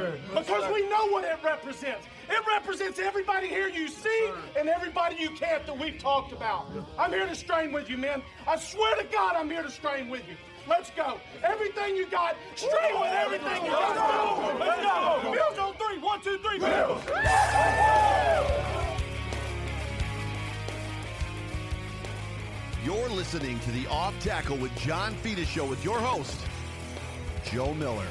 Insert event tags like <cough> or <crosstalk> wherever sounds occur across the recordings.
Yes, sir. Because we know what it represents. It represents everybody here you see and everybody you can't that we've talked about. I'm here to strain with you, man. I swear to God, I'm here to strain with you. Let's go. Everything you got, strain with everything you got. Let's go. Bills on three. One, two, three. Bills. You're listening to the Off Tackle with John Fina show with your host, Joe Miller.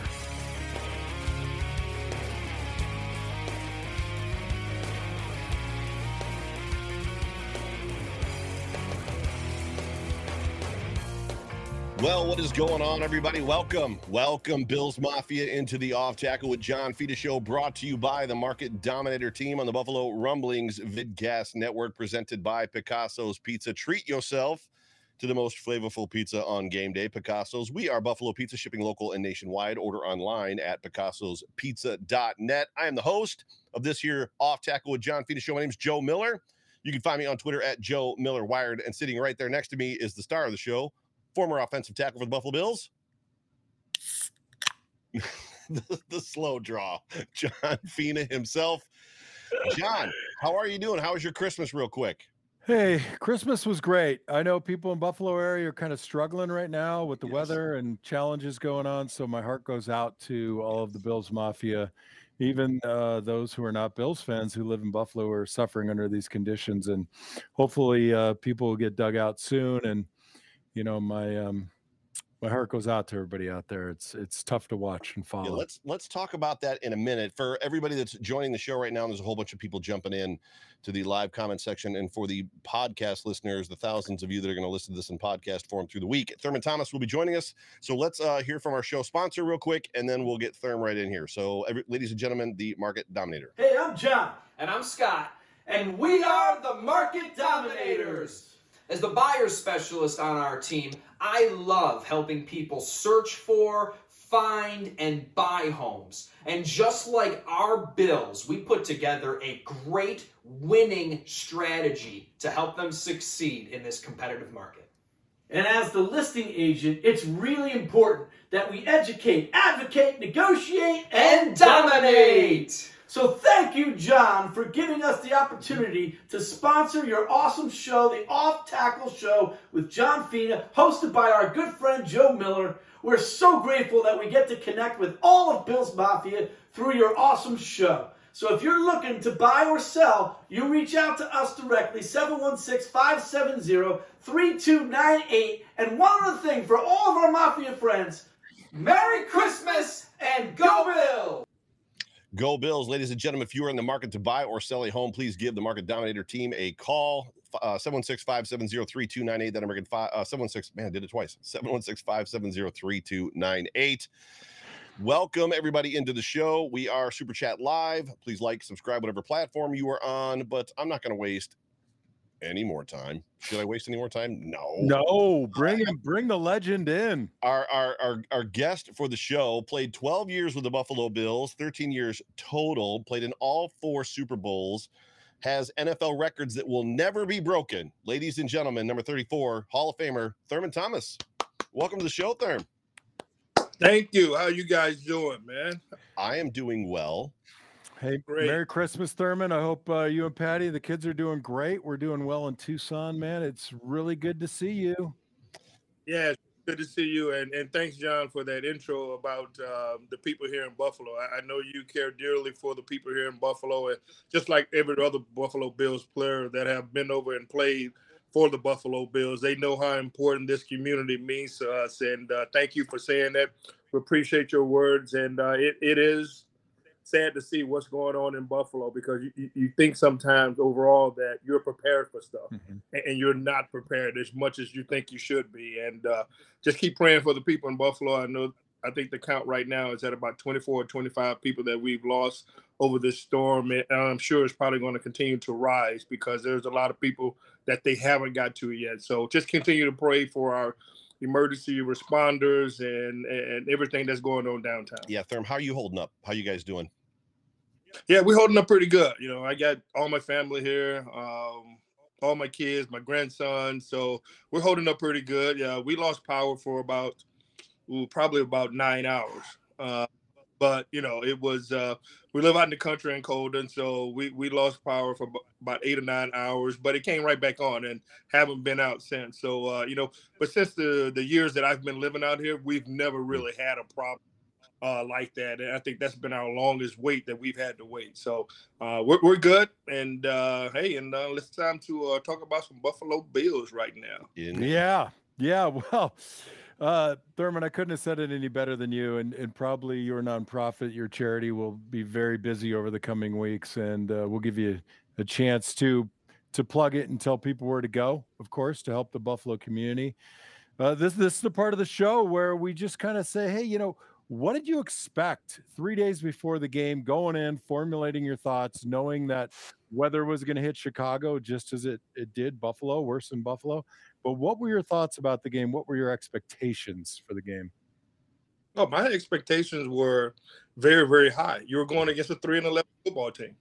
Well, what is going on, everybody? Welcome. Welcome, Bills Mafia, into the Off Tackle with John Fina show, brought to you by the Market Dominator team on the Buffalo Rumblings Vidcast Network, presented by Picasso's Pizza. Treat yourself to the most flavorful pizza on game day. Picasso's. We are Buffalo Pizza, shipping local and nationwide. Order online at picassospizza.net. I am the host of this here Off Tackle with John Fina show. My name is Joe Miller. You can find me on Twitter at Joe Miller Wired, and sitting right there next to me is the star of the show, former offensive tackle for the Buffalo Bills. <laughs> the, the slow draw, John <laughs> Fina himself. John, how are you doing? How was your Christmas, real quick? Hey, Christmas was great. I know people in Buffalo area are kind of struggling right now with the Yes. weather and challenges going on. So my heart goes out to all of the Bills Mafia, even uh, those who are not Bills fans who live in Buffalo are suffering under these conditions. And hopefully, uh, people will get dug out soon. And you know, my um, my heart goes out to everybody out there. It's it's tough to watch and Yeah, follow. let's let's talk about that in a minute. For everybody that's joining the show right now, there's a whole bunch of people jumping in to the live comment section, and for the podcast listeners, the thousands of you that are going to listen to this in podcast form through the week, Thurman Thomas will be joining us. So let's uh, hear from our show sponsor real quick, and then we'll get Thurm right in here. So, every, ladies and gentlemen, the Market Dominator. Hey, I'm John. And I'm Scott, and we are the Market Dominators. As the buyer specialist on our team, I love helping people search for, find, and buy homes. And just like our bills, we put together a great winning strategy to help them succeed in this competitive market. And as the listing agent, it's really important that we educate, advocate, negotiate, And dominate! So thank you, John, for giving us the opportunity to sponsor your awesome show, the Off Tackle Show with John Fina, hosted by our good friend Joe Miller. We're so grateful that we get to connect with all of Bill's Mafia through your awesome show. So if you're looking to buy or sell, you reach out to us directly, 716-570-3298. And one other thing for all of our Mafia friends, Merry Christmas and go Bill! Go Bills, ladies and gentlemen. If you are in the market to buy or sell a home, please give the Market Dominator team a call. Uh, 716-570-3298. That American uh 716. Man, did it twice. 716-570-3298. Welcome everybody into the show. We are Super Chat Live. Please like, subscribe, whatever platform you are on. But I'm not going to waste any more time. Should I waste any more time? No. No, bring him, bring the legend in. Our, our our our guest for the show played 12 years with the Buffalo Bills, 13 years total, played in all four Super Bowls, has NFL records that will never be broken. Ladies and gentlemen, number 34, Hall of Famer Thurman Thomas. Welcome to the show, Thurm. Thank you. How you guys doing, man? I am doing well. Hey, Great. Merry Christmas, Thurman. I hope uh, you and Patty, the kids, are doing great. We're doing well in Tucson, man. It's really good to see you. Yeah, good to see you, and and thanks, John, for that intro about um, the people here in Buffalo. I, I know you care dearly for the people here in Buffalo, and just like every other Buffalo Bills player that have been over and played for the Buffalo Bills, they know how important this community means to us. And uh, thank you for saying that. We appreciate your words, and uh, it it is sad to see what's going on in Buffalo because you, you, you think sometimes overall that you're prepared for stuff Mhm. and, and you're not prepared as much as you think you should be. And uh, just keep praying for the people in Buffalo. I know I think the count right now is at about 24 or 25 people that we've lost over this storm. And I'm sure it's probably going to continue to rise because there's a lot of people that they haven't got to yet. So just continue to pray for our emergency responders and and everything that's going on downtown. Yeah, Thurm, how are you holding up? How you guys doing? Yeah, we're holding up pretty good. You know, I got all my family here, um, all my kids, my grandson. So we're holding up pretty good. Yeah, we lost power for about, ooh, probably about nine hours. Uh, but you know, it was uh, we live out in the country in Colden, so we we lost power for about eight or nine hours, but it came right back on and haven't been out since. So uh, you know, but since the the years that I've been living out here, we've never really had a problem uh, like that. And I think that's been our longest wait that we've had to wait. So uh, we're, we're good. And uh, hey, and uh, it's time to uh, talk about some Buffalo Bills right now. Yeah. Yeah. <laughs> Well, uh, Thurman, I couldn't have said it any better than you. And, and probably your nonprofit, your charity will be very busy over the coming weeks. And uh, we'll give you a chance to to plug it and tell people where to go, of course, to help the Buffalo community. Uh, this this is the part of the show where we just kind of say, hey, you know, what did you expect three days before the game, going in, formulating your thoughts, knowing that weather was going to hit Chicago just as it, it did Buffalo, worse than Buffalo? But what were your thoughts about the game? What were your expectations for the game? Oh, my expectations were very, very high. You were going against a 3 and 11 football team.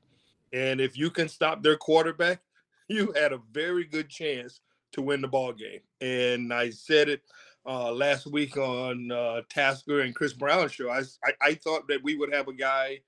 And if you can stop their quarterback, <laughs> you had a very good chance to win the ball game. And I said it uh, last week on uh, Tasker and Chris Brown show. I, I, I thought that we would have a guy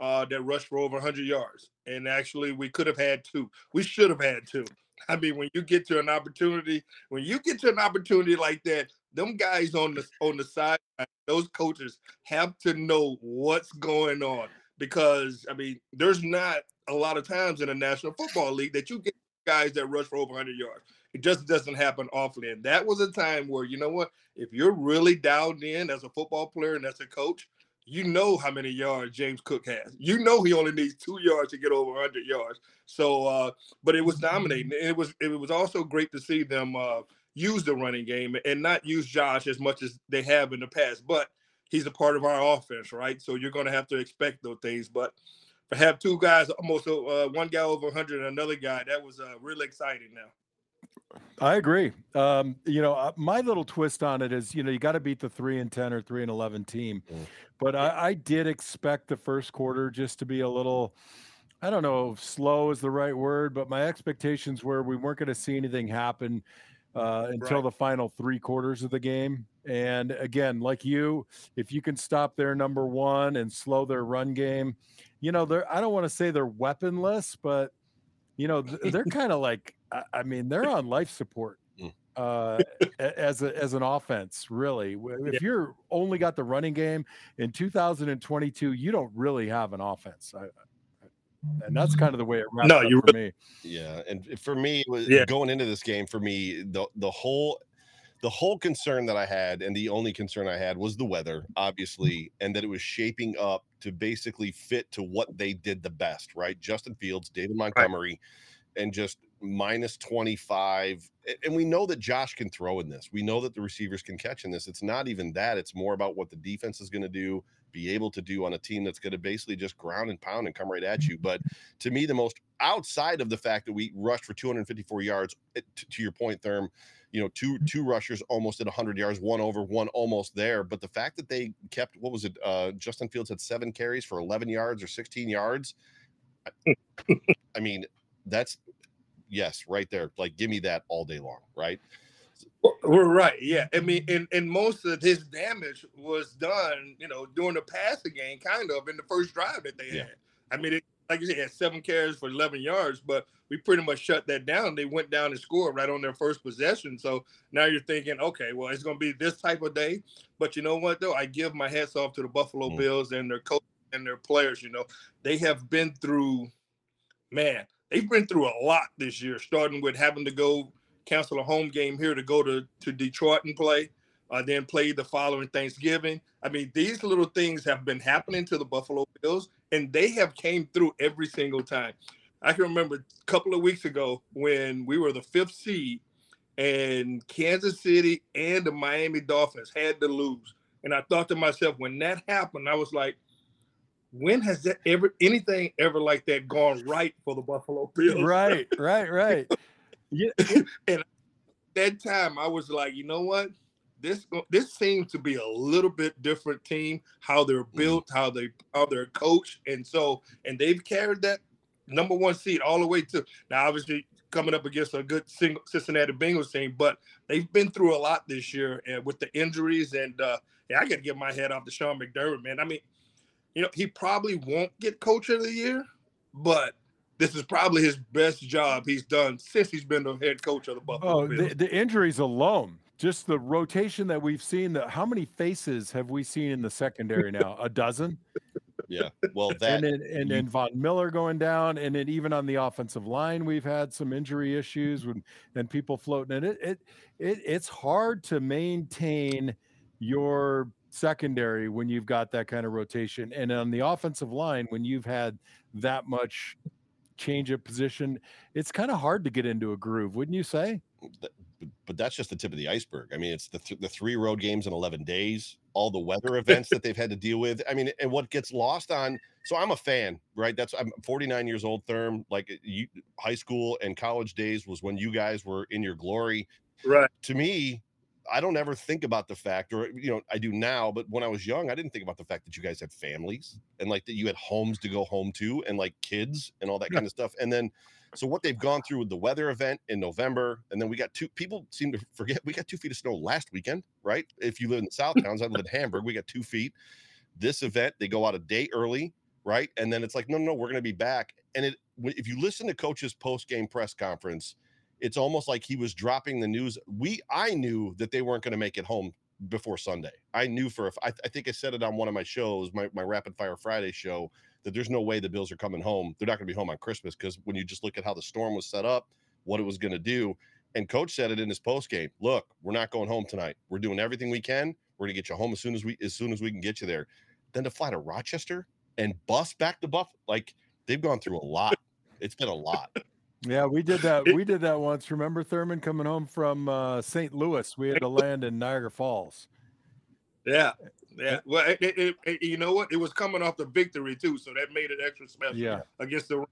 uh, that rushed for over 100 yards, and actually we could have had two. We should have had two. I mean, when you get to an opportunity, when you get to an opportunity like that, them guys on the on the side, those coaches have to know what's going on because I mean, there's not a lot of times in the National Football League that you get guys that rush for over 100 yards. It just doesn't happen often. And that was a time where, you know what, if you're really dialed in as a football player and as a coach, you know how many yards James Cook has. You know he only needs two yards to get over 100 yards. So, uh, but it was dominating. It was it was also great to see them uh, use the running game and not use Josh as much as they have in the past. But he's a part of our offense, right? So you're going to have to expect those things. But to have two guys, almost uh, one guy over 100 and another guy, that was uh, really exciting now. I agree. Um, you know, uh, my little twist on it is, you know, you got to beat the three and ten or three and eleven team, mm. but I, I, did expect the first quarter just to be a little. I don't know if slow is the right word, but my expectations were we weren't going to see anything happen uh, until right. the final three quarters of the game. And again, like you, if you can stop their number one and slow their run game, you know, they're I don't want to say they're weaponless, but you know, they're <laughs> kind of like I mean, they're on life support mm. uh, as a, as an offense. Really, if you're only got the running game in 2022, you don't really have an offense. I, and that's kind of the way it wraps no, up you for me. Yeah, and for me, yeah. going into this game, for me, the the whole the whole concern that I had, and the only concern I had, was the weather, obviously, and that it was shaping up to basically fit to what they did the best, right? Justin Fields, David Montgomery, right. and just minus 25 and we know that Josh can throw in this. We know that the receivers can catch in this. It's not even that. It's more about what the defense is going to do, be able to do on a team that's going to basically just ground and pound and come right at you. But to me, the most outside of the fact that we rushed for 254 yards, to your point, Thurm, you know, two two rushers almost at 100 yards, one over, one almost there. But the fact that they kept what was it? Uh, Justin Fields had seven carries for 11 yards or 16 yards. I, I mean, that's yes, right there. Like, give me that all day long, right? We're right. Yeah. I mean, and, and most of his damage was done, you know, during the passing game, kind of in the first drive that they yeah. had. I mean, it, like you said, had seven carries for 11 yards, but we pretty much shut that down. They went down and scored right on their first possession. So now you're thinking, okay, well, it's going to be this type of day. But you know what, though? I give my hats off to the Buffalo mm. Bills and their coach and their players. You know, they have been through, man, they've been through a lot this year, starting with having to go cancel a home game here to go to, to Detroit and play, uh, then play the following Thanksgiving. I mean, these little things have been happening to the Buffalo Bills, and they have came through every single time. I can remember a couple of weeks ago when we were the fifth seed and Kansas City and the Miami Dolphins had to lose. And I thought to myself, when that happened, I was like, when has that ever anything ever like that gone right for the Buffalo Bills? Right, right, right. <laughs> yeah. and that time I was like, you know what? This this seems to be a little bit different team, how they're mm-hmm. built, how they how they're coached. And so and they've carried that number one seed all the way to now obviously coming up against a good single Cincinnati Bengals team, but they've been through a lot this year and with the injuries and uh yeah, I gotta get my head off to Sean McDermott, man. I mean, you know, he probably won't get coach of the year, but this is probably his best job he's done since he's been the head coach of the Buffalo oh, Bills. The, the injuries alone, just the rotation that we've seen. The, how many faces have we seen in the secondary now? A dozen. <laughs> Yeah. Well, that and then and then Von Miller going down, and then even on the offensive line, we've had some injury issues when and people floating. And it it it it's hard to maintain your secondary when you've got that kind of rotation. And on the offensive line, when you've had that much change of position, it's kind of hard to get into a groove, wouldn't you say? But that's just the tip of the iceberg. I mean, it's the th- the three road games in 11 days, all the weather events that they've had to deal with. I mean, and what gets lost on. So I'm a fan, right? That's I'm 49 years old. Therm, like eh, you, high school and college days was when you guys were in your glory. Right. To me, I don't ever think about the fact, or you know, I do now, but when I was young, I didn't think about the fact that you guys had families and like that you had homes to go home to and like kids and all that yeah. kind of stuff. And then, so what they've gone through with the weather event in November, and then we got two people seem to forget we got two feet of snow last weekend, right? If you live in the South Towns, I live in Hamburg, we got two feet. This event, they go out a day early, right? And then it's like, no, no, no we're going to be back. And it, if you listen to coach's post game press conference, it's almost like he was dropping the news. We I knew that they weren't going to make it home before Sunday. I knew for I, I think I said it on one of my shows, my, my Rapid Fire Friday show, that there's no way the Bills are coming home. They're not going to be home on Christmas because when you just look at how the storm was set up, what it was going to do, and coach said it in his post game. Look, we're not going home tonight. We're doing everything we can. We're going to get you home as soon as we as soon as we can get you there. Then to fly to Rochester and bus back to Buff, like they've gone through a lot. It's been a lot. Yeah, we did that. We did that once. Remember Thurman coming home from uh, St. Louis? We had to land in Niagara Falls. Yeah, yeah. Well, it, it, it, you know what? It was coming off the victory too, so that made it extra special. Yeah, against the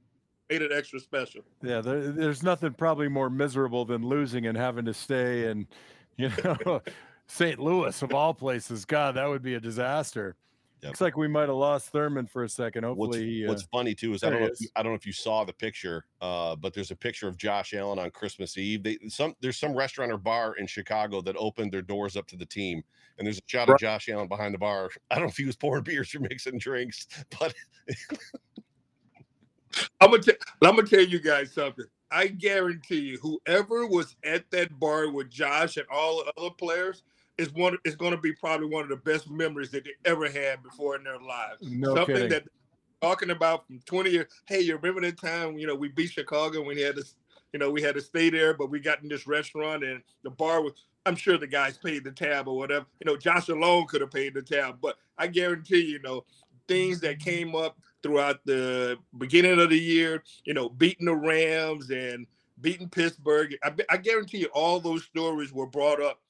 made it extra special. Yeah, there, there's nothing probably more miserable than losing and having to stay in, <laughs> you know, St. Louis of all places. God, that would be a disaster. Yep. Looks like we might have lost Thurman for a second. Hopefully, what's, he, uh, what's funny too is I don't know if you, I don't know if you saw the picture, uh, but there's a picture of Josh Allen on Christmas Eve. They some there's some restaurant or bar in Chicago that opened their doors up to the team, and there's a shot right. of Josh Allen behind the bar. <laughs> I don't know if he was pouring beers or mixing drinks, <laughs> but I'm gonna t- I'm gonna tell you guys something. I guarantee you, whoever was at that bar with Josh and all the other players is one is going to be probably one of the best memories that they ever had before in their lives. No Something kidding. that talking about from 20 years. Hey, you remember that time, you know, we beat Chicago when we had to, you know, we had to stay there, but we got in this restaurant and the bar was I'm sure the guys paid the tab or whatever. You know, Josh alone could have paid the tab, but I guarantee you know things that came up throughout the beginning of the year, you know, beating the Rams and beating Pittsburgh. I, I guarantee you all those stories were brought up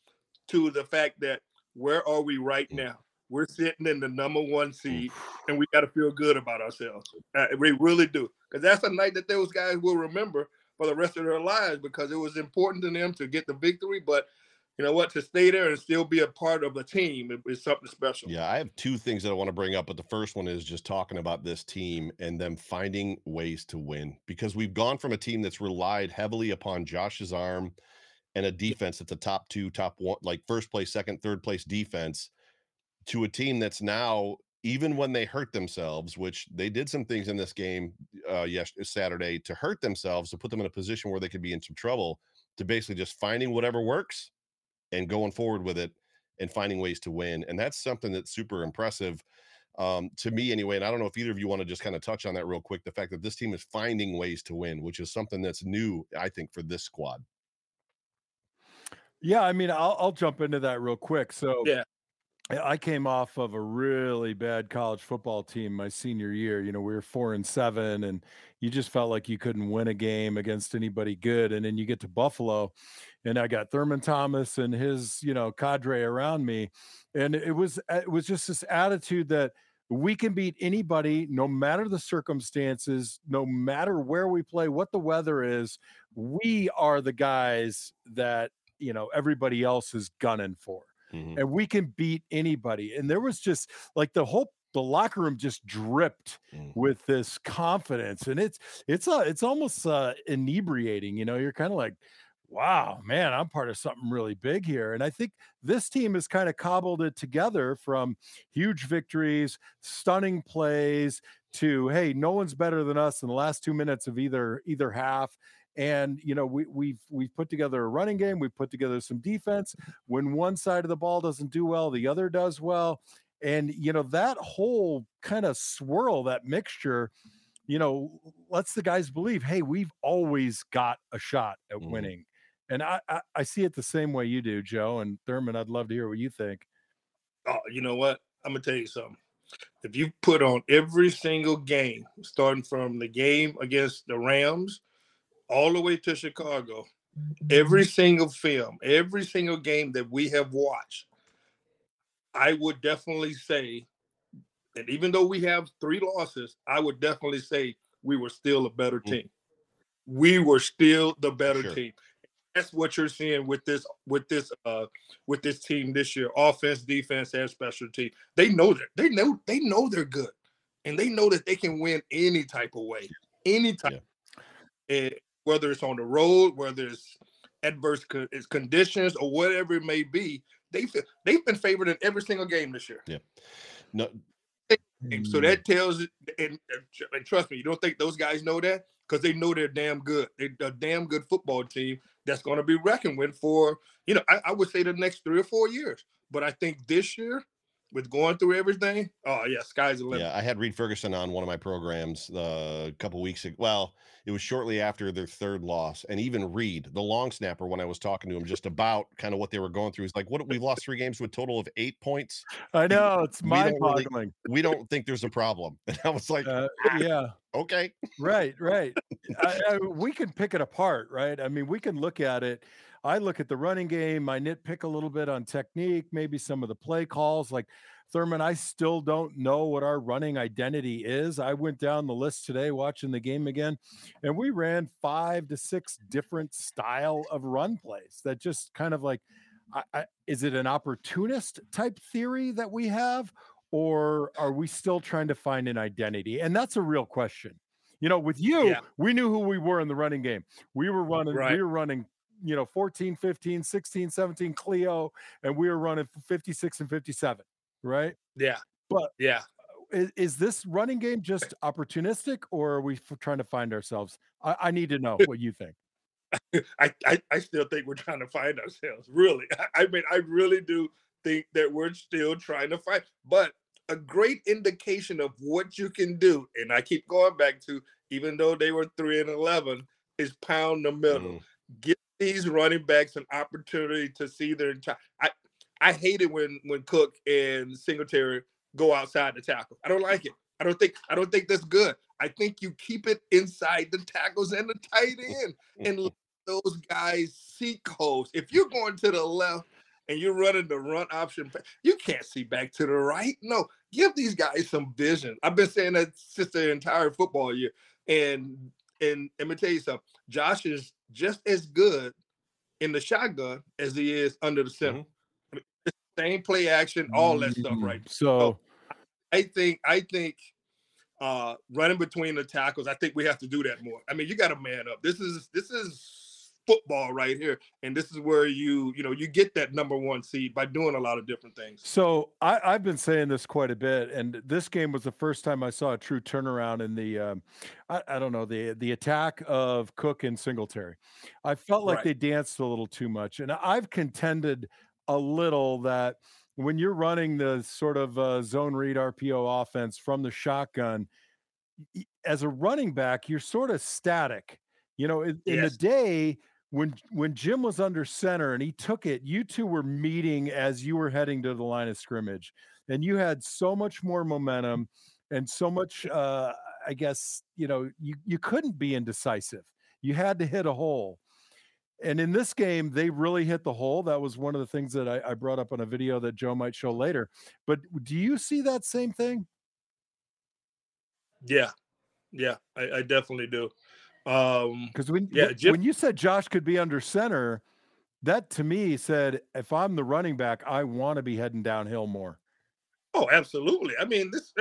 to the fact that where are we right mm. now? We're sitting in the number one seed, and we got to feel good about ourselves. Uh, we really do, because that's a night that those guys will remember for the rest of their lives because it was important to them to get the victory. But you know what? To stay there and still be a part of the team is something special. Yeah, I have two things that I want to bring up, but the first one is just talking about this team and them finding ways to win because we've gone from a team that's relied heavily upon Josh's arm and a defense that's a top two, top one, like first place, second, third place defense to a team that's now even when they hurt themselves, which they did some things in this game uh yes Saturday to hurt themselves to put them in a position where they could be in some trouble to basically just finding whatever works and going forward with it and finding ways to win. And that's something that's super impressive um, to me anyway. And I don't know if either of you want to just kind of touch on that real quick. The fact that this team is finding ways to win, which is something that's new, I think, for this squad. Yeah, I mean, I'll I'll jump into that real quick. So yeah, I came off of a really bad college football team my senior year. You know, we were four and seven, and you just felt like you couldn't win a game against anybody good. And then you get to Buffalo, and I got Thurman Thomas and his, you know, cadre around me, and it was it was just this attitude that we can beat anybody, no matter the circumstances, no matter where we play, what the weather is. We are the guys that you know everybody else is gunning for mm-hmm. and we can beat anybody. And there was just like the whole the locker room just dripped mm. with this confidence and it's it's uh it's almost uh inebriating you know you're kind of like wow man i'm part of something really big here and i think this team has kind of cobbled it together from huge victories stunning plays to hey no one's better than us in the last two minutes of either either half and you know, we, we've we've put together a running game. We've put together some defense. When one side of the ball doesn't do well, the other does well. And you know that whole kind of swirl, that mixture, you know, lets the guys believe, hey, we've always got a shot at mm. winning. And I, I, I see it the same way you do, Joe and Thurman. I'd love to hear what you think. Oh, you know what? I'm gonna tell you something. If you put on every single game, starting from the game against the Rams all the way to Chicago, every single film, every single game that we have watched, I would definitely say that even though we have three losses, I would definitely say we were still a better mm. team. We were still the better sure. team. That's what you're seeing with this with this uh with this team this year. Offense, defense, and special team. They know that they know they know they're good. And they know that they can win any type of way. Any type. Yeah. And whether it's on the road, whether it's adverse co- it's conditions or whatever it may be, they they've been favored in every single game this year. Yeah. No. So that tells it, and, and trust me, you don't think those guys know that because they know they're damn good. They're a damn good football team that's going to be reckoned with for, you know, I, I would say the next three or four years. But I think this year, with going through everything, oh yeah, sky's the limit. Yeah, I had Reed Ferguson on one of my programs uh, a couple weeks ago. Well, it was shortly after their third loss, and even Reed, the long snapper, when I was talking to him just about kind of what they were going through, he's like, "What we've lost three games with a total of eight points." I know it's mind-boggling. We, really, we don't think there's a problem, <laughs> and I was like, uh, "Yeah, okay, right, right." <laughs> I, I, we can pick it apart, right? I mean, we can look at it I look at the running game, I nitpick a little bit on technique, maybe some of the play calls. Like Thurman, I still don't know what our running identity is. I went down the list today watching the game again, and we ran five to six different style of run plays that just kind of like, I, I, is it an opportunist type theory that we have, or are we still trying to find an identity? And that's a real question. You know, with you, yeah. we knew who we were in the running game. We were running, right. we were running you know 14 15 16 17 clio and we were running 56 and 57 right? Yeah. But yeah. is, is this running game just opportunistic or are we trying to find ourselves? I, I need to know <laughs> what you think. I, I, I still think we're trying to find ourselves really. I, I mean i really do think that we're still trying to find but a great indication of what you can do and i keep going back to even though they were 3 and 11 is pound the middle. Mm. give these running backs an opportunity to see their entire. I I hate it when when Cook and Singletary go outside the tackle. I don't like it. I don't think I don't think that's good. I think you keep it inside the tackles and the tight end and mm-hmm. let those guys seek holes. If you're going to the left and you're running the run option, you can't see back to the right. No, give these guys some vision. I've been saying that since the entire football year. And and let me tell you something. Josh is just as good in the shotgun as he is under the center. Mm-hmm. Same play action, all that stuff, mm-hmm. right? So, so I think I think uh running between the tackles, I think we have to do that more. I mean, you got to man up. This is this is football right here and this is where you you know you get that number one seed by doing a lot of different things so I, i've been saying this quite a bit and this game was the first time i saw a true turnaround in the um, I, I, don't know the the attack of cook and singletary i felt like right. they danced a little too much and i've contended a little that when you're running the sort of uh, zone read rpo offense from the shotgun as a running back you're sort of static you know in, yes. in the day when when Jim was under center and he took it, you two were meeting as you were heading to the line of scrimmage, and you had so much more momentum and so much. Uh, I guess you know you you couldn't be indecisive. You had to hit a hole. And in this game, they really hit the hole. That was one of the things that I, I brought up on a video that Joe might show later. But do you see that same thing? Yeah, yeah, I, I definitely do. Um, because when yeah, Jim, when you said Josh could be under center, that to me said if I'm the running back, I want to be heading downhill more. Oh, absolutely. I mean, this.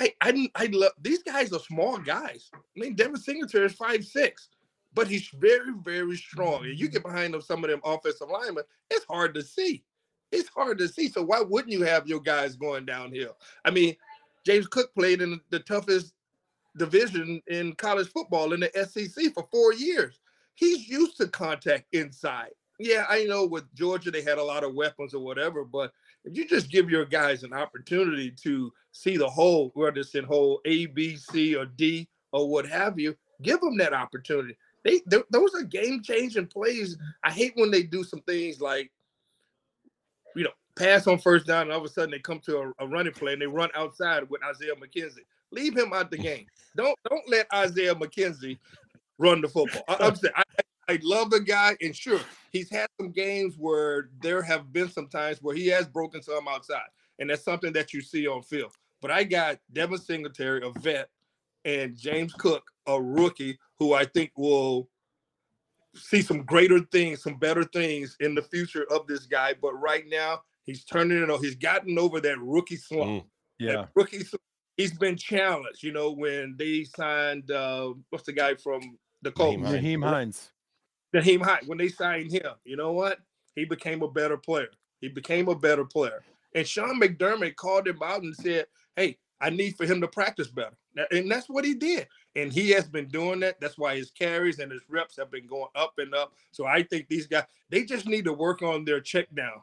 I I, I love these guys are small guys. I mean, Devin Singletary is five six, but he's very very strong. And you get behind them, some of them offensive linemen, it's hard to see. It's hard to see. So why wouldn't you have your guys going downhill? I mean, James Cook played in the toughest division in college football in the SEC for four years. He's used to contact inside. Yeah, I know with Georgia they had a lot of weapons or whatever, but if you just give your guys an opportunity to see the whole, whether it's in whole A, B, C, or D, or what have you, give them that opportunity. They, those are game changing plays. I hate when they do some things like, you know, pass on first down, and all of a sudden they come to a, a running play and they run outside with Isaiah McKenzie. Leave him out the game. Don't don't let Isaiah McKenzie run the football. I, am saying I, I love the guy, and sure, he's had some games where there have been some times where he has broken some outside, and that's something that you see on film. But I got Devin Singletary, a vet, and James Cook, a rookie, who I think will see some greater things, some better things in the future of this guy. But right now, he's turning it on. He's gotten over that rookie slump. Mm, yeah, that rookie slump he's been challenged. You know, when they signed uh what's the guy from the Colts? Nyheim Hines. Nyheim Hines. When they signed him, you know what? He became a better player. He became a better player. And Sean McDermott called him out and said, Hey, I need for him to practice better. And that's what he did. And he has been doing that. That's why his carries and his reps have been going up and up. So I think these guys, they just need to work on their check down.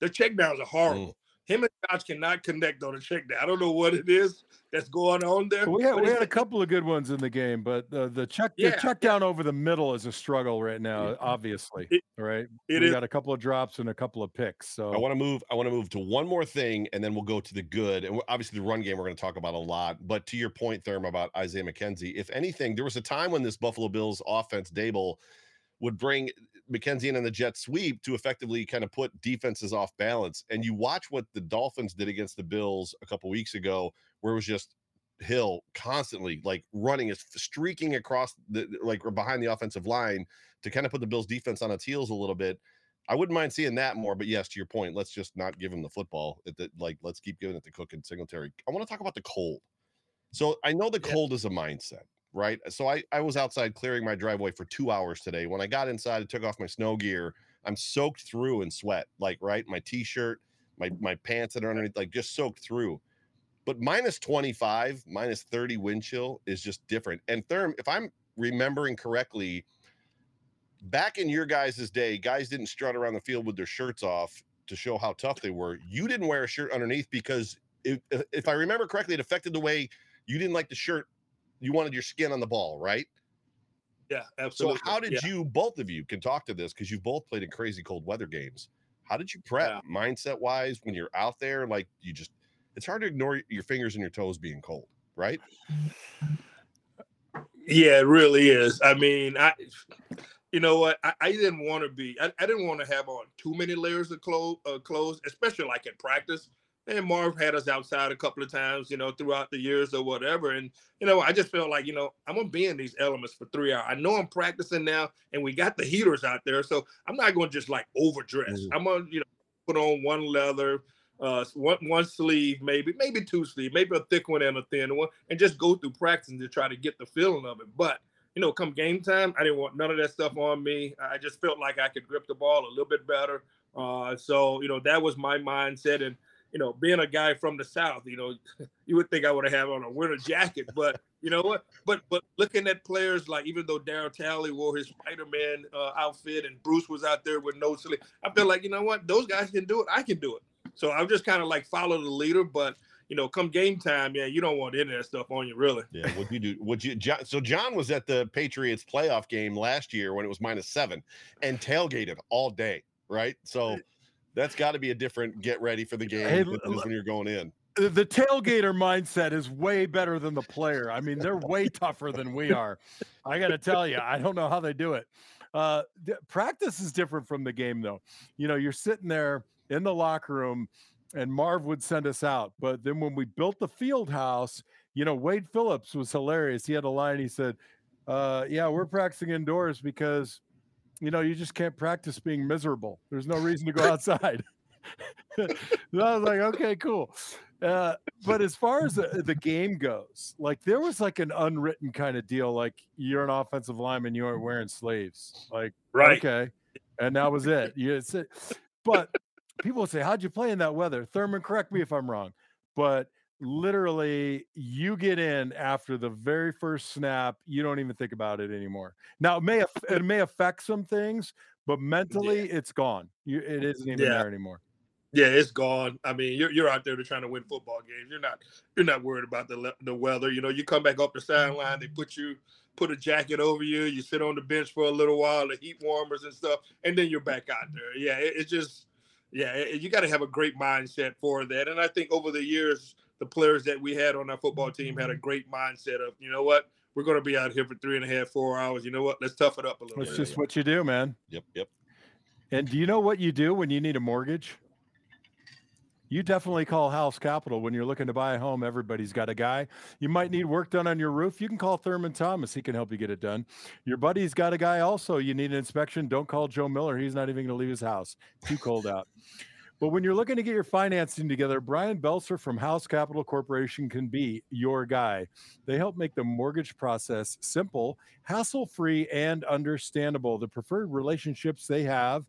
Their check downs are horrible. Mm him and Josh cannot connect on a check down. I don't know what it is that's going on there. We had, we had a couple of good ones in the game, but the, the check yeah, the check down over the middle is a struggle right now. Obviously, it, right? It we is. got a couple of drops and a couple of picks. So I want to move. I want to move to one more thing, and then we'll go to the good. And obviously, the run game we're going to talk about a lot. But to your point, Thurm, about Isaiah McKenzie, if anything, there was a time when this Buffalo Bills offense, Daboll would bring McKenzie in on the jet sweep to effectively kind of put defenses off balance. And you watch what the Dolphins did against the Bills a couple weeks ago, where it was just Hill constantly like running, is streaking across the like behind the offensive line to kind of put the Bills defense on its heels a little bit. I wouldn't mind seeing that more, but yes, to your point, let's just not give him the football. At the, like, let's keep giving it to Cook and Singletary. I want to talk about the cold. So I know the cold is a mindset right? So I, I was outside clearing my driveway for two hours today. When I got inside, I took off my snow gear. I'm soaked through in sweat, like right, my t-shirt, my my pants that are underneath, like just soaked through. But minus 25, minus 30 wind chill is just different. And Thurm, if I'm remembering correctly, back in your guys' day, guys didn't strut around the field with their shirts off to show how tough they were. You didn't wear a shirt underneath because if, if I remember correctly, it affected the way you didn't like the shirt you wanted your skin on the ball, right? Yeah, absolutely. So how did yeah. you both of you can talk to this because you've both played in crazy cold weather games. How did you prep yeah. mindset wise when you're out there? Like you just it's hard to ignore your fingers and your toes being cold, right? Yeah, it really is. I mean, I you know what? I, I didn't want to be. I, I, didn't want to have on too many layers of clothes, uh, clothes, especially like in practice and Marv had us outside a couple of times, you know, throughout the years or whatever. And, you know, I just felt like, you know, I'm gonna be in these elements for three hours. I know I'm practicing now and we got the heaters out there. So I'm not gonna just like overdress. Mm-hmm. I'm gonna, you know, put on one leather, uh one one sleeve, maybe, maybe two sleeve, maybe a thick one and a thin one, and just go through practicing to try to get the feeling of it. But you know, come game time, I didn't want none of that stuff on me. I just felt like I could grip the ball a little bit better. Uh, so you know, that was my mindset. And you know, being a guy from the South, you know, <laughs> you would think I would have on a winter jacket, but you know what? But but looking at players like even though Darryl Talley wore his Spider-Man uh, outfit and Bruce was out there with no sleeve, I feel like you know what? Those guys can do it. I can do it. So I'm just kind of like follow the leader, but you know, come game time, yeah, you don't want any of that stuff on you, really. Yeah, what you do? Would you? John, so John was at the Patriots playoff game last year when it was minus seven, and tailgated all day, right? So that's got to be a different get ready for the game Hey, than it is when you're going in. the tailgater mindset is way better than the player. I mean, they're way tougher than we are. I got to tell you, I don't know how they do it. Uh, practice is different from the game, though. You know, you're sitting there in the locker room, and Marv would send us out. But then when we built the field house, you know, Wade Phillips was hilarious. He had a line. He said, uh, "Yeah, we're practicing indoors because." You know, you just can't practice being miserable. There's no reason to go outside. <laughs> I was like, okay, cool. Uh, but as far as the, the game goes, like there was like an unwritten kind of deal, like you're an offensive lineman, you aren't wearing sleeves. Like, Right. okay. And that was it. You. But people would say, How'd you play in that weather? Thurman, correct me if I'm wrong. But literally, you get in after the very first snap, you don't even think about it anymore. Now it may <laughs> it may affect some things, but mentally it's gone. You it isn't even Yeah. there anymore. Yeah, it's gone. I mean, you're you're out there to trying to win football games. You're not you're not worried about the le- the weather. You know, you come back up the sideline, they put you put a jacket over you, you sit on the bench for a little while, the heat warmers and stuff, and then you're back out there. Yeah, it, it's just yeah, it, you got to have a great mindset for that. And I think over the years, the players that we had on our football team had a great mindset of, you know what, we're going to be out here for three and a half, four hours. You know what, let's tough it up a little It's bit. just what you do, man. Yep, yep. And do you know what you do when you need a mortgage? You definitely call House Capital when you're looking to buy a home. Everybody's got a guy. You might need work done on your roof. You can call Thurman Thomas. He can help you get it done. Your buddy's got a guy also. You need an inspection. Don't call Joe Miller. He's not even going to leave his house. Too cold out. <laughs> But when you're looking to get your financing together, Brian Belser from House Capital Corporation can be your guy. They help make the mortgage process simple, hassle free, and understandable. The preferred relationships they have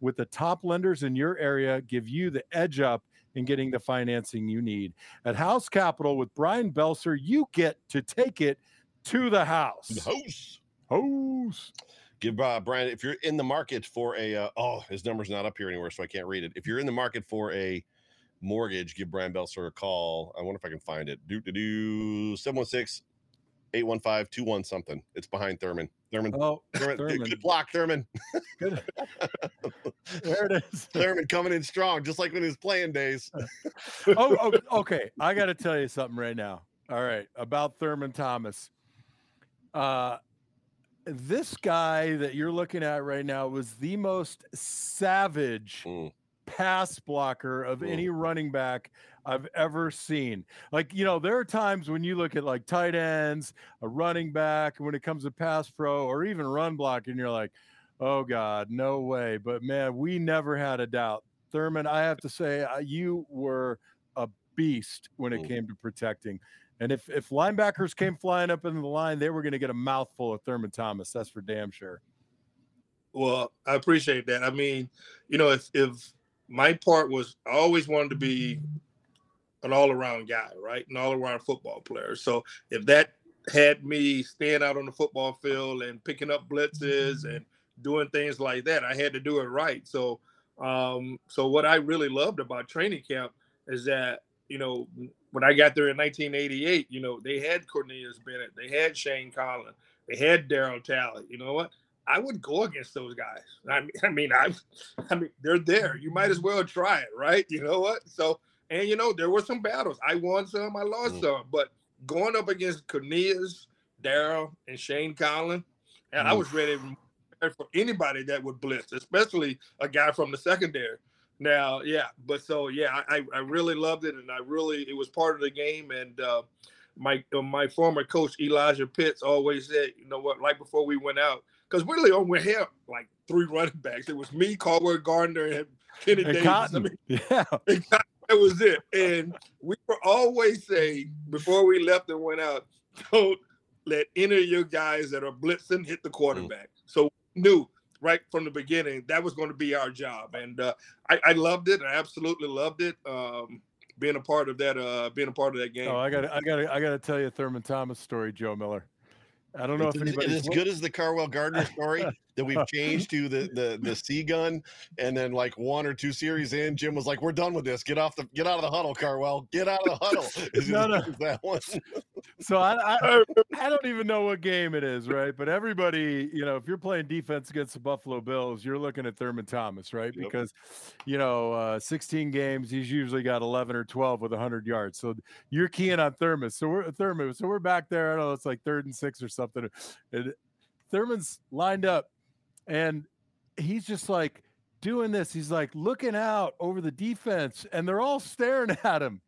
with the top lenders in your area give you the edge up in getting the financing you need. At House Capital with Brian Belser, you get to take it to the house. House. House. Give uh, Brian, if you're in the market for a, uh, oh, his number's not up here anywhere, so I can't read it. If you're in the market for a mortgage, give Brian Belser a call. I wonder if I can find it. Do, do, do, 716 815 21 something. It's behind Thurman. Thurman. Oh, Thurman. good- Thurman. Good block, Thurman. Good. <laughs> There it is. Thurman coming in strong, just like when his playing days. <laughs> oh, oh, okay. I got to tell you something right now. All right, about Thurman Thomas. Uh, this guy that you're looking at right now was the most savage Mm. pass blocker of Mm. any running back I've ever seen. Like, you know, there are times when you look at like tight ends, a running back, when it comes to pass pro or even run blocking, you're like, oh God, no way. But man, we never had a doubt. Thurman, I have to say, you were a beast when it Mm. came to protecting. And if, if linebackers came flying up into the line, they were going to get a mouthful of Thurman Thomas. That's for damn sure. Well, I appreciate that. I mean, you know, if if my part was I always wanted to be an all around guy, right? An all around football player. So if that had me staying out on the football field and picking up blitzes and doing things like that, I had to do it right. So um so what I really loved about training camp is that, you know, when I got there in 1988, you know, they had Cornelius Bennett, they had Shane Conlan, they had Darryl Talley. You know what? I would go against those guys. I mean, I mean, I, <laughs> I mean, they're there. You might as well try it, right? You know what? So, and you know, there were some battles. I won some, I lost Mm. some, but going up against Cornelius, Daryl, and Shane Conlan, and I was ready for anybody that would blitz, especially a guy from the secondary. Now, yeah, but so yeah, I, I really loved it, and I really it was part of the game. And uh, my uh, my former coach Elijah Pitts always said, you know what, right before we went out, because really only had like three running backs. It was me, Carwell Gardner, and Kenny And Davis. I mean, <laughs> yeah. that was it. And we were always saying before we left and went out, don't let any of your guys that are blitzing hit the quarterback. So we knew right from the beginning that was going to be our job, and uh, I, I loved it. I absolutely loved it. Um, being a part of that, uh, being a part of that game. Oh, I got to I got to I got to tell you a Thurman Thomas story, Joe Miller. I don't know It's, if as- anybody's it's as good as the Carwell Gardner story. <laughs> that we've <laughs> changed to the the the C gun, and then like one or two series in, Jim was like, "We're done with this. Get off the get out of the huddle, Carwell. Get out of the huddle." <laughs> no, no. <laughs> that one. so I, I I don't even know what game it is, right? But everybody, you know, if you're playing defense against the Buffalo Bills, you're looking at Thurman Thomas, right? Yep. Because you know, uh, 16 games, he's usually got 11 or 12 with 100 yards. So you're keying on Thurman. So we're Thurman. So we're back there. I don't know. It's like third and six or something. And Thurman's lined up and he's just like doing this. He's like looking out over the defense, and they're all staring <laughs> at him.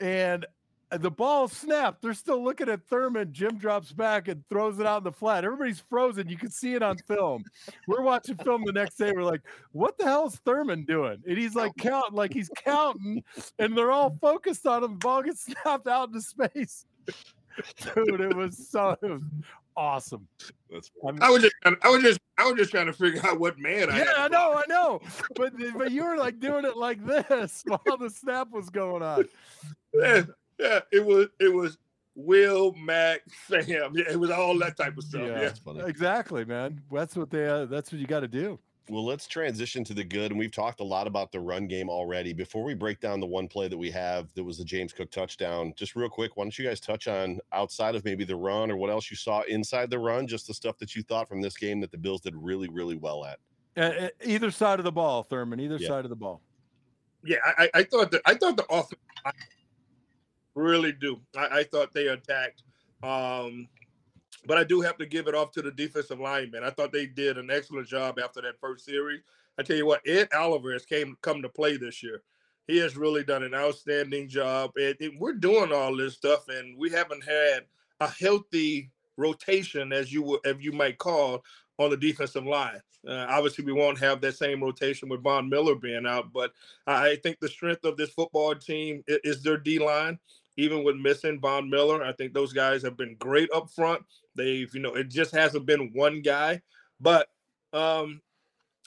And uh, the ball snapped. They're still looking at Thurman. Jim drops back and throws it out in the flat. Everybody's frozen. You can see it on film. We're watching film the next day. We're like, what the hell is Thurman doing? And he's like counting, like he's counting, and they're all focused on him. The ball gets <laughs> snapped out into space. <laughs> Dude, it was so it was awesome. That's I was just I was just I was just trying to figure out what man I Yeah, I know, I know. But but you were like doing it like this <laughs> while the snap was going on. Yeah, yeah, it was it was Will, Mac, Sam. Yeah, it was all that type of stuff. Yeah, yeah. exactly, man. That's what they. Uh, that's what you got to do. Well, let's transition to the good. And we've talked a lot about the run game already. Before we break down the one play that we have that was the James Cook touchdown, just real quick, why don't you guys touch on outside of maybe the run or what else you saw inside the run, just the stuff that you thought from this game that the Bills did really, really well at? Uh, either side of the ball, Thurman, either yeah. side of the ball. Yeah, I, I thought that I thought the offense really do. I, I thought they attacked um, but I do have to give it off to the defensive linemen. I thought they did an excellent job after that first series. I tell you what, Ed Oliver has came come to play this year. He has really done an outstanding job. And, we're doing all this stuff, and we haven't had a healthy rotation, as you would, if you might call, on the defensive line. Uh, obviously, we won't have that same rotation with Von Miller being out, but I think the strength of this football team is, is their D line even with missing Von Miller. I think those guys have been great up front. They've, you know, it just hasn't been one guy, but um,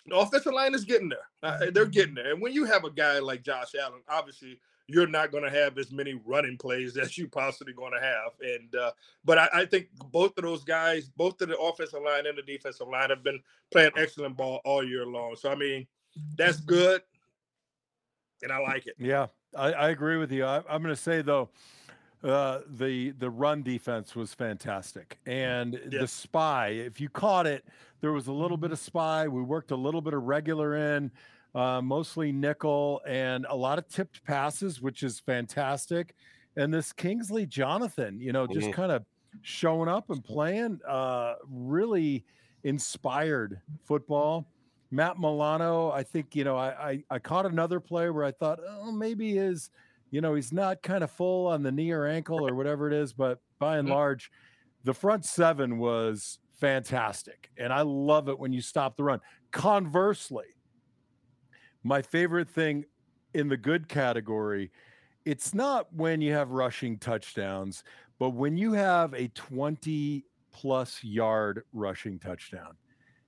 the offensive line is getting there. Uh, they're getting there. And when you have a guy like Josh Allen, obviously you're not going to have as many running plays <laughs> as you possibly going to have. And uh, but I, I, think both of those guys, both of the offensive line and the defensive line, have been playing excellent ball all year long. So I mean, that's good, and I like it. Yeah, I, I agree with you. I, am going to say though, uh, the the run defense was fantastic, and the spy. If you caught it, there was a little bit of spy. We worked a little bit of regular in, uh, mostly nickel, and a lot of tipped passes, which is fantastic. And this Kingsley Jonathan, you know, just mm-hmm. kind of showing up and playing, uh, really inspired football. Matt Milano, I think, you know, I, I, I caught another play where I thought, oh, maybe his, you know, he's not kind of full on the knee or ankle or whatever it is, but by and mm-hmm. large, the front seven was fantastic. And I love it when you stop the run. Conversely, my favorite thing in the good category, it's not when you have rushing touchdowns, but when you have a 20 plus yard rushing touchdown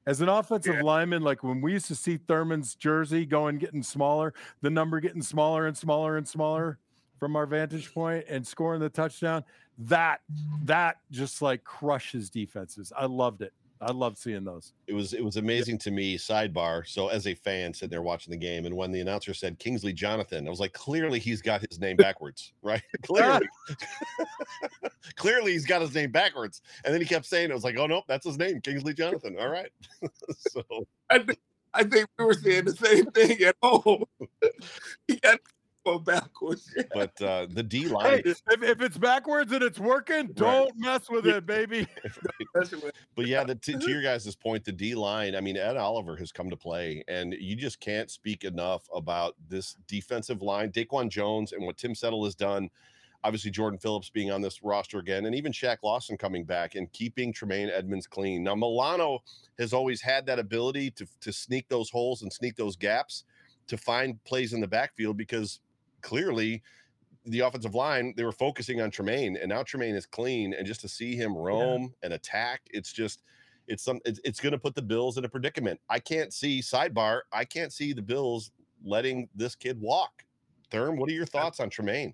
as an offensive yeah. lineman, like when we used to see Thurman's jersey going getting smaller, the number getting smaller and smaller and smaller from our vantage point and scoring the touchdown, that that just like crushes defenses. I loved it. I love seeing those. It was it was amazing to me. Sidebar. So as a fan sitting there watching the game, and when the announcer said Kingsley Jonathan, I was like, clearly he's got his name backwards, <laughs> right? <laughs> clearly, <laughs> clearly he's got his name backwards. And then he kept saying, "I was like, oh nope, that's his name, Kingsley Jonathan." All right. so I, I think we were saying the same thing at home. he got go backwards. <laughs> But uh, the D line. Hey, if, if, it's backwards and it's working, don't <laughs> right. mess with it, baby. but yeah, the, to, to your <laughs> guys' point, the D line. I mean, Ed Oliver has come to play, and you just can't speak enough about this defensive line. Daquan Jones and what Tim Settle has done. Obviously, Jordan Phillips being on this roster again, and even Shaq Lawson coming back and keeping Tremaine Edmunds clean. Now, Milano has always had that ability to to sneak those holes and sneak those gaps to find plays in the backfield because clearly the offensive line they were focusing on Tremaine, and now Tremaine is clean, and just to see him roam yeah. and attack, it's just it's some it's, it's going to put the Bills in a predicament. I can't see sidebar. I can't see the Bills letting this kid walk. Thurm, what are your thoughts on Tremaine?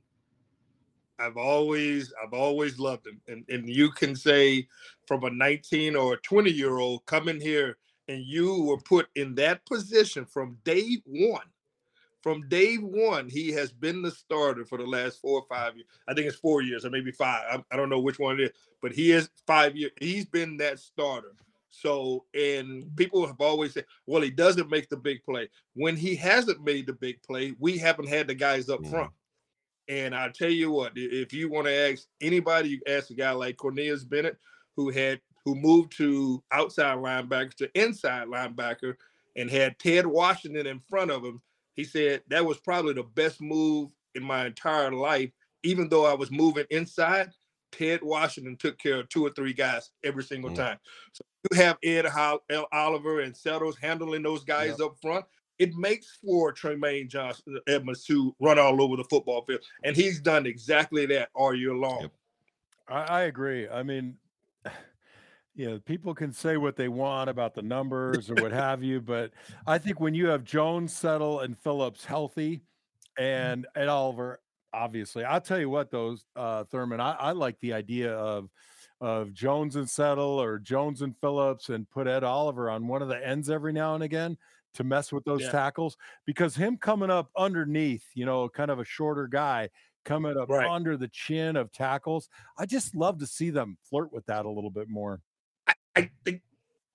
I've always I've always loved him, and and you can say from a 19 or a 20 year old come in here and you were put in that position from day one, from day one, he has been the starter for the last four or five years. I think it's four years or maybe five. I, I don't know which one it is, but he is five years. He's been that starter. So, and people have always said, well, he doesn't make the big play. When he hasn't made the big play, we haven't had the guys up Mhm. front. And I tell you what, if you want to ask anybody, you ask a guy like Cornelius Bennett, who had who moved to outside linebacker to inside linebacker and had Ted Washington in front of him. He said that was probably the best move in my entire life. Even though I was moving inside, Ted Washington took care of two or three guys every single Mm. time. So you have Ed Hol- L. Oliver and Settles handling those guys up front. It makes for Tremaine Johnson Edmunds to run all over the football field, and he's done exactly that all year long. Yep. I, I agree. I mean, you know, people can say what they want about the numbers or what <laughs> have you, but I think when you have Jones, Settle, and Phillips healthy, and Ed Oliver, obviously, I'll tell you what, those uh, Thurman, I, I like the idea of of Jones and Settle or Jones and Phillips, and put Ed Oliver on one of the ends every now and again to mess with those Yeah. tackles because him coming up underneath, you know, kind of a shorter guy coming up Right. under the chin of tackles. I just love to see them flirt with that a little bit more. I think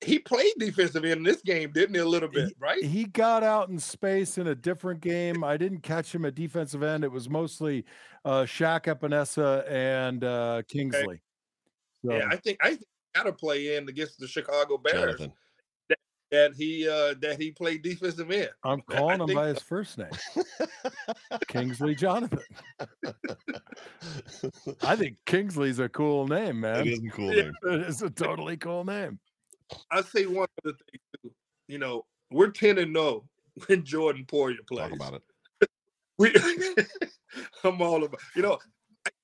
he played defensive end in this game, didn't he? A little bit, right? He got out in space in a different game. I didn't catch him at defensive end. It was mostly uh Shaq Epenesa and uh Kingsley. Yeah, So, I think I think he got to play in against the Chicago Bears Jonathan. That he uh that he played defensive end. I'm I calling him think by so. his first name. <laughs> Kingsley Jonathan. I think Kingsley's a cool name, man. is a cool Yeah. name. It is a totally cool name. I say one other thing too. You know, we're ten and no when Jordan Poyer plays. Talk about it. <laughs> We, <laughs> I'm all about. You know,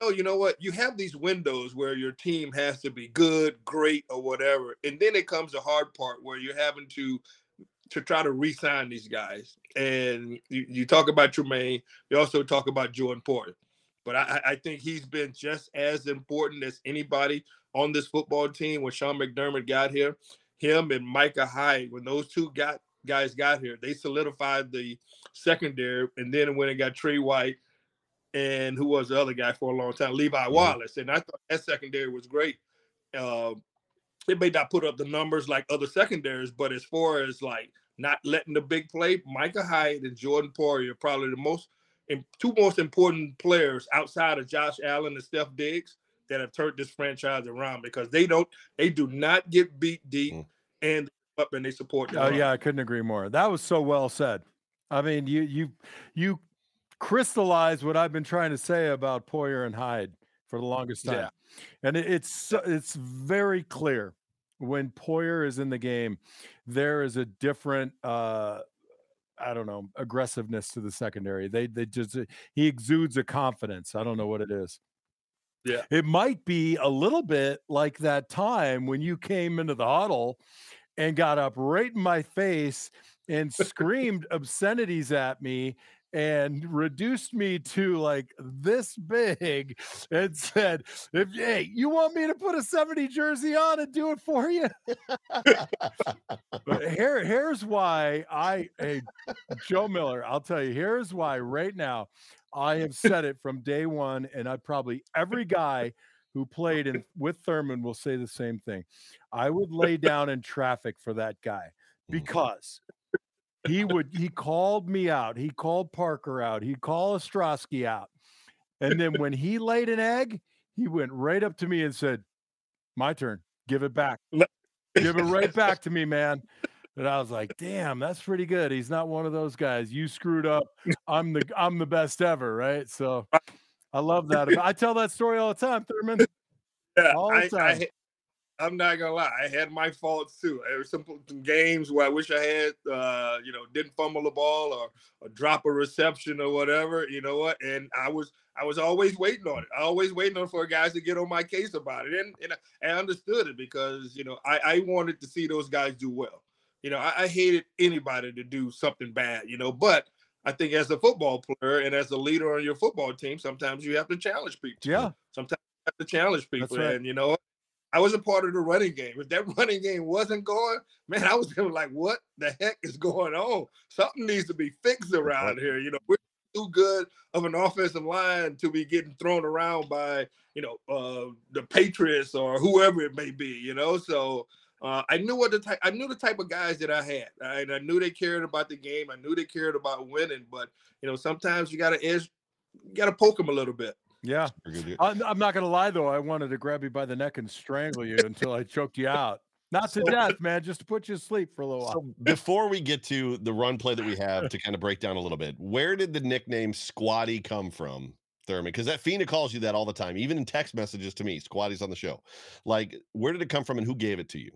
Know. You know what? You have these windows where your team has to be good, great, or whatever, and then it comes the hard part where you're having to to try to re-sign these guys. And you, you talk about Tremaine. You also talk about Jordan Poyer. But I, I- I think he's been just as important as anybody on this football team when Sean McDermott got here. Him and Micah Hyde, when those two got guys got here, they solidified the secondary. And then when it got Tre White and who was the other guy for a long time, Levi Wallace. And I thought that secondary was great. Uh, it may not put up the numbers like other secondaries, but as far as like not letting the big play, Micah Hyde and Jordan Poyer are probably the most im- two most important players outside of Josh Allen and Stef Diggs that have turned this franchise around because they don't they do not get beat deep Mm. and up and they support Oh run. yeah, I couldn't agree more. That was so well said. I mean, you you you crystallized what I've been trying to say about Poyer and Hyde for the longest time. Yeah. And it, it's it's very clear when Poyer is in the game, there is a different uh I don't know, aggressiveness to the secondary. They they just he exudes a confidence. I don't know what it is. Yeah. It might be a little bit like that time when you came into the huddle and got up right in my face and <laughs> screamed obscenities at me and reduced me to like this big and said, if hey, you want me to put a 70 jersey on and do it for you? But here, here's why I, hey, Joe Miller, I'll tell you, here's why right now I have said it from day one, and I probably every guy who played in with Thurman will say the same thing. I would lay down in traffic for that guy mm-hmm. because he would he called me out, he called Parker out, he called Ostroski out. And then when he laid an egg, he went right up to me and said, My turn, give it back. <laughs> Give it right back to me, man. And I was like, damn, that's pretty good. He's not one of those guys. You screwed up. I'm the I'm the best ever, right? So <laughs> I love that. I tell that story all the time, Thurman. Yeah, all the I, I, time. had- I'm not gonna lie. I had my faults too. There were some, some games where I wish I had, uh, you know, didn't fumble the ball or, or drop a reception or whatever. You know what? And I was I was always waiting on it. I always waiting on for guys to get on my case about it. And, and I, I understood it because you know I, I wanted to see those guys do well. You know, I, I hated anybody to do something bad. You know, but I think as a football player and as a leader on your football team, sometimes you have to challenge people. Yeah. Sometimes you have to challenge people, right. and you know I was a part of the running game. If that <laughs> running game wasn't going, man, I was <laughs> like, what the heck is going on? Something needs to be fixed around here. You know, we're too good of an offensive line to be getting thrown around by, you know, uh, the Patriots or whoever it may be. You know, so uh, I knew what the type. I knew the type of guys that I had, and I knew they cared about the game. I knew they cared about winning. But you know, sometimes you got to edge, you got to poke them a little bit. Yeah, I'm, I'm not gonna lie though. I wanted to grab you by the neck and strangle you until I choked you out. Not to death, man, just to put you to sleep for a little while. So before we get to the run play that we have to kind of break down a little bit, where did the nickname Squatty come from, Thurman? Because that Fina calls you that all the time, even in text messages to me. Squatty's on the show. Like, where did it come from, and who gave it to you?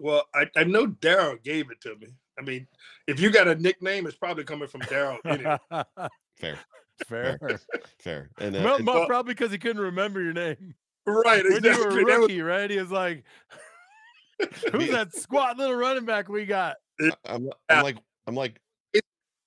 Well, I, I know Darryl gave it to me. I mean, if you got a nickname, it's probably coming from Darryl. Anyway. <laughs> Fair. Fair. Fair. Fair. And, uh, Well, and- well, probably because he couldn't remember your name. right, When you were a That was- rookie, right? He was like, <laughs> "Who's <laughs> that squat little running back we got?" I'm, I'm like, I'm like,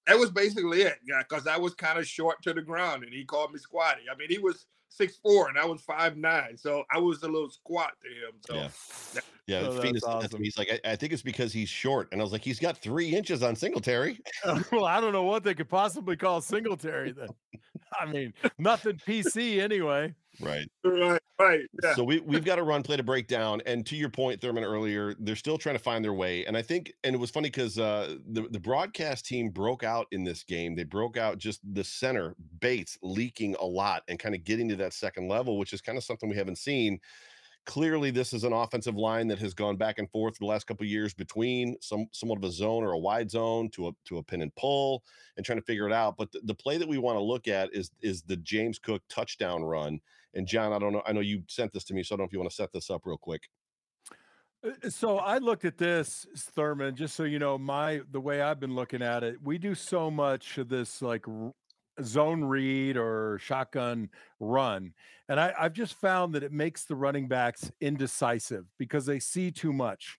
that was basically it. Yeah, because I was kind of short to the ground, and he called me squatty. I mean, he was six four, and I was five nine, so I was a little squat to him. So Yeah. yeah. Oh, Fina that's said awesome. me. He's like, I, I think it's because he's short, and I was like, he's got three inches on Singletary. <laughs> well, I don't know what they could possibly call Singletary then. <laughs> I mean, nothing PC anyway. Right. right, right, yeah. So we we've got a run play to break down. And to your point, Thurman, earlier, they're still trying to find their way. And I think, and it was funny because uh, the the broadcast team broke out in this game. They broke out just the center Bates leaking a lot and kind of getting to that second level, which is kind of something we haven't seen. Clearly, this is an offensive line that has gone back and forth the last couple years between some somewhat of a zone or a wide zone to a to a pin and pull and trying to figure it out. But the, the play that we want to look at is is the James Cook touchdown run. And John, I don't know. I know you sent this to me, so I don't know if you want to set this up real quick. Uh, So I looked at this, Thurman, just so you know, my the way I've been looking at it. We do so much of this like zone read or shotgun run, and I, I've just found that it makes the running backs indecisive because they see too much.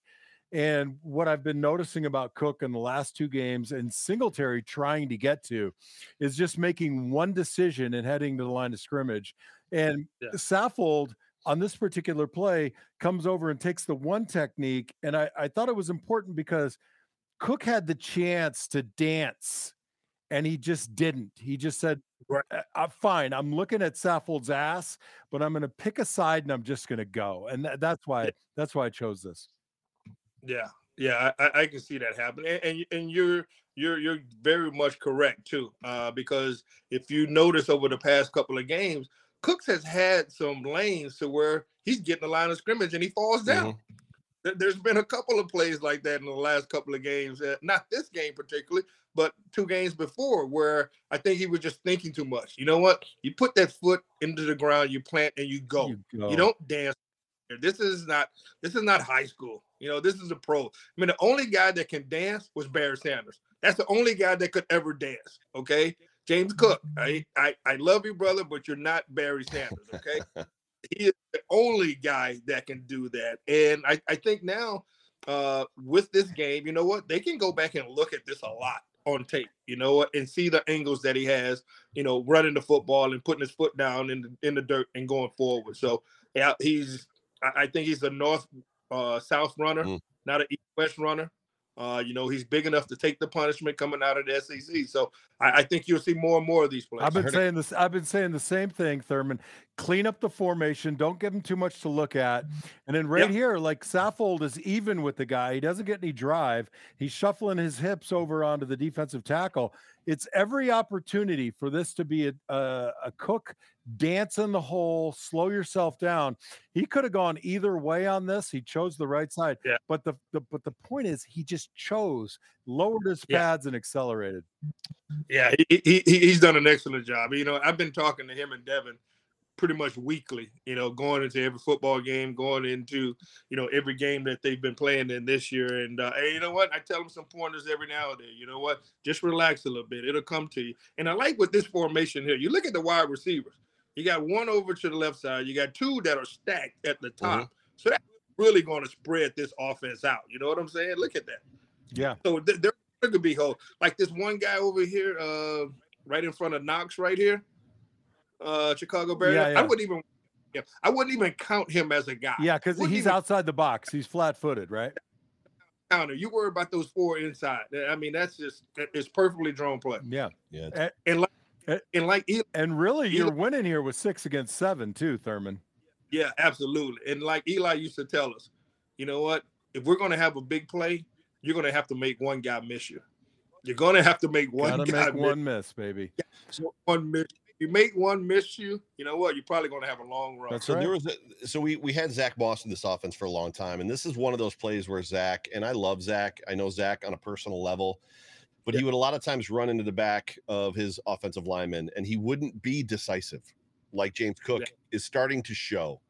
And what I've been noticing about Cook in the last two games and Singletary trying to get to is just making one decision and heading to the line of scrimmage. And Yeah. Saffold on this particular play comes over and takes the one technique. And I, I thought it was important because Cook had the chance to dance and he just didn't. He just said, "Uh, I'm fine. I'm looking at Saffold's ass, but I'm going to pick a side and I'm just going to go. And tha- that's why, that's why I chose this. Yeah, yeah, I, I- can see that happen, and, and and you're you're you're very much correct too, uh, because if you notice over the past couple of games, Cooks has had some lanes to where he's getting the line of scrimmage and he falls down. There- There's been a couple of plays like that in the last couple of games, uh, not this game particularly, but two games before, where I think he was just thinking too much. You know what? You put that foot into the ground, you plant, and you go. You go. You don't dance. This is not this is not high school. You know, this is a pro. I mean, the only guy that can dance was Barry Sanders. That's the only guy that could ever dance. Okay. James Cook. I I, I love you, brother, but you're not Barry Sanders. Okay. <laughs> he is the only guy that can do that. And I, I think now uh with this game, you know what? They can go back and look at this a lot on tape, you know and see the angles that he has, you know, running the football and putting his foot down in the in the dirt and going forward. So yeah, he's I, I think he's a north uh south runner, Mm. not an east west runner. Uh, you know, he's big enough to take the punishment coming out of the SEC. So I, I think you'll see more and more of these plays. I've been heard it- saying this. I've been saying the same thing, Thurman. Clean up the formation. Don't give him too much to look at. And then right Yeah. here, like Saffold is even with the guy. He doesn't get any drive. He's shuffling his hips over onto the defensive tackle. It's every opportunity for this to be a, a, a cook dance in the hole. Slow yourself down. He could have gone either way on this. He chose the right side. Yeah. But the, the but the point is, he just chose, lowered his Yeah. pads, and accelerated. Yeah, he he- he's done an excellent job. You know, I've been talking to him and Devin pretty much weekly. You know, going into every football game, going into you know every game that they've been playing in this year. And uh, hey, you know what? I tell them some pointers every now and then. You know what? Just relax a little bit. It'll come to you. And I like with this formation here. You look at the wide receivers. You got one over to the left side. You got two that are stacked at the top. So that's really going to spread this offense out. You know what I'm saying? Look at that. Yeah. So th- there there could be hope. Like this one guy over here, uh, right in front of Knox, right here, uh, Chicago Bears. Yeah, yeah. I wouldn't even him. I wouldn't even count him as a guy. Yeah, because he's even outside the box. He's flat-footed, right? counter. You worry about those four inside. I mean, that's just it's perfectly drawn play. Yeah. Yeah, And like Eh. and like Eli, And really, Eli- you're winning here with six against seven, too, Thurman. yeah, absolutely. And like Eli used to tell us, you know what? If we're gonna have a big play, you're gonna have to make one guy miss you. You're gonna have to make one Gotta guy make miss one miss, baby. So one miss. If you make one miss you, you know what? You're probably going to have a long run. That's So right. there was a, so we we had Zach Moss in this offense for a long time, and this is one of those plays where Zach and I love Zach. I know Zach on a personal level, but he would a lot of times run into the back of his offensive lineman, and he wouldn't be decisive, like James Cook is starting to show.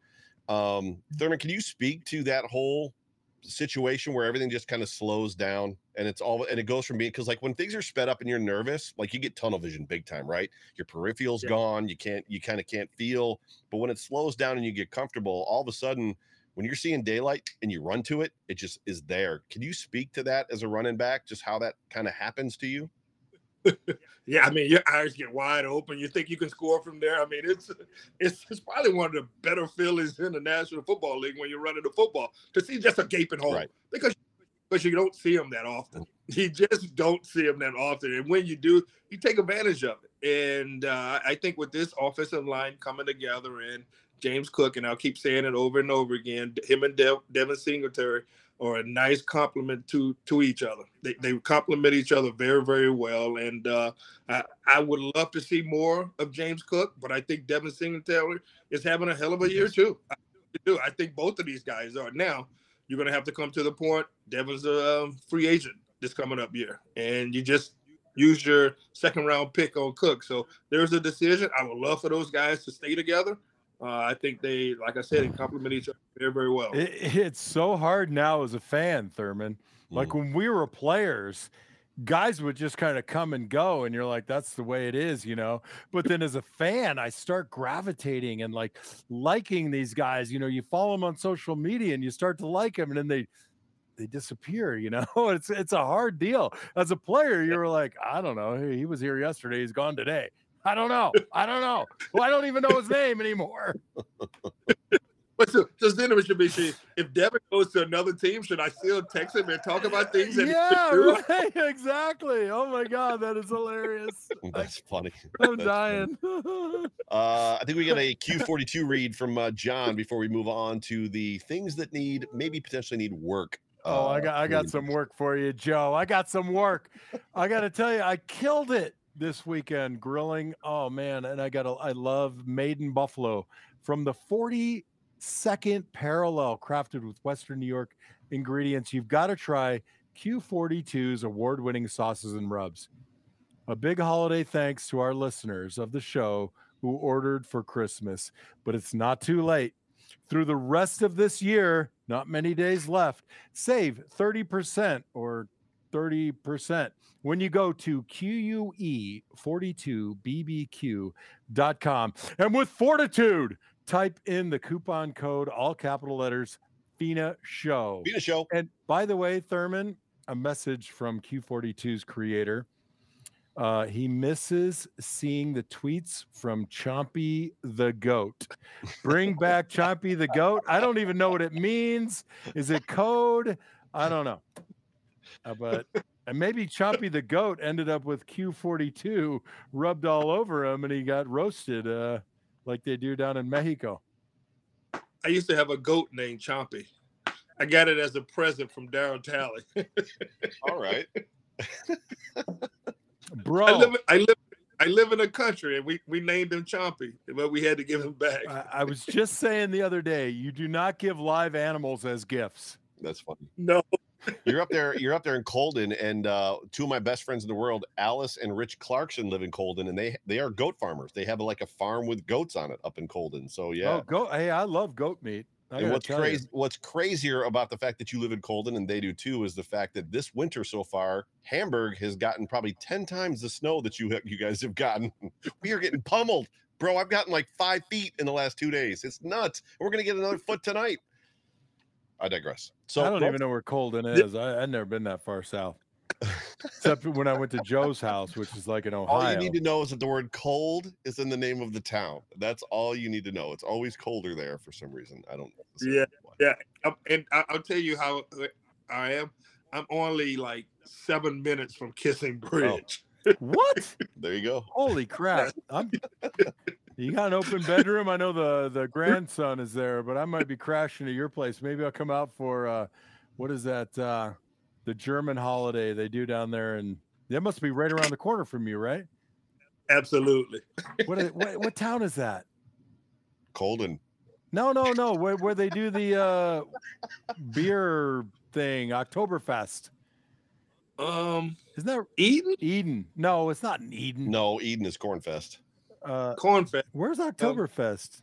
Um, Thurman, can you speak to that whole situation where everything just kind of slows down and it's all and it goes from being because like when things are sped up and you're nervous, like you get tunnel vision big time, right? Your peripheral's Yeah. gone, you can't you kind of can't feel, but when it slows down and you get comfortable, all of a sudden when you're seeing daylight and you run to it, it just is there. Can you speak to that as a running back, just how that kind of happens to you? <laughs> Yeah, I mean, your eyes get wide open. You think you can score from there. I mean, it's it's, it's probably one of the better feelings in the National Football League when you're running the football to see just a gaping hole Right. because because you don't see them that often. You just don't see them that often, and when you do, you take advantage of it. And uh, I think with this offensive line coming together and James Cook, and I'll keep saying it over and over again, him and Dev, Devin Singletary are a nice compliment to to each other. They they complement each other very very well, and uh, I I would love to see more of James Cook, but I think Devin Singletary is having a hell of a year too. I do. I think both of these guys are. Now you're going to have to come to the point. Devin's a um, free agent this coming up year, and you just use your second round pick on Cook. So there's a decision. I would love for those guys to stay together. Uh, I think they, like I said, they complement each other very very well. It, it's so hard now as a fan, Thurman. Like when we were players, guys would just kind of come and go, and you're like, that's the way it is, you know. But then as a fan, I start gravitating and like liking these guys. You know, you follow them on social media and you start to like them, and then they they disappear. You know, <laughs> it's it's a hard deal. As a player, you're like, I don't know. He was here yesterday. He's gone today. I don't know. I don't know. Well, I don't even know his name anymore. <laughs> But so, so then it should be, she, if Devin goes to another team, should I still text him and talk about things? Yeah, right. <laughs> Exactly. Oh my god, that is hilarious. <laughs> That's funny. I'm That's funny. dying. Uh, I think we got a Q42 read from uh, John before we move on to the things that need maybe potentially need work. Oh, I uh, got I got some work for you, Joe. I got some work. I got to tell you, I killed it this weekend grilling. Oh man, and I got a, I love Maiden Buffalo from the 42nd parallel crafted with Western New York ingredients. You've got to try Q42's award-winning sauces and rubs. A big holiday thanks to our listeners of the show who ordered for Christmas, but it's not too late. Through the rest of this year, not many days left, save 30% or 30% when you go to E QUE42BBQ.com. And with fortitude, type in the coupon code, all capital letters, FINA Show. FINA show. And by the way, Thurman, a message from Q42's creator. Uh, he misses seeing the tweets from Chompy the Goat. Bring back Chompy the Goat. I don't even know what it means. Is it code? I don't know. <laughs> Uh, but and maybe Chompy the Goat ended up with Q42 rubbed all over him and he got roasted uh, like they do down in Mexico. I used to have a goat named Chompy. I got it as a present from Darryl Talley. <laughs> All right. <laughs> Bro. I live, I live, I live in a country, and we we named him Chompy, but we had to give him back. I, I was just saying the other day, you do not give live animals as gifts. That's funny. No, You're up there. You're up there in Colden, and uh, two of my best friends in the world, Alice and Rich Clarkson, live in Colden, and they they are goat farmers. They have like a farm with goats on it up in Colden. So yeah. Oh, goat. Hey, I love goat meat. I and what's tell you. crazy, what's crazier about the fact that you live in Colden and they do too, is the fact that this winter so far, Hamburg has gotten probably ten times the snow that you you guys have gotten. <laughs> we are getting pummeled, bro. I've gotten like five feet in the last two days. It's nuts. We're gonna get another foot tonight. I digress. So I don't let's- even know where Colden is. I, I've never been that far south. except when I went to Joe's house, which is like in Ohio. <laughs> All you need to know is that the word cold is in the name of the town. That's all you need to know. It's always colder there for some reason. I don't. Yeah, yeah. Um, and I, will tell you how uh, I am. I'm only like seven minutes from Kissing Oh. Bridge. what? There you go. Holy crap! <laughs> I'm. <laughs> You got an open bedroom. I know the the grandson is there, but I might be crashing at your place. Maybe I'll come out for uh, what is that? Uh, the German holiday they do down there, and that must be right around the corner from you, right? Absolutely. What is- what, what town is that? Colden. No, no, no. Where where they do the uh, beer thing, Oktoberfest. Um, Isn't that Eden Eden? No, it's not in Eden. No, Eden is Cornfest. Uh, Cornfest. where's Oktoberfest?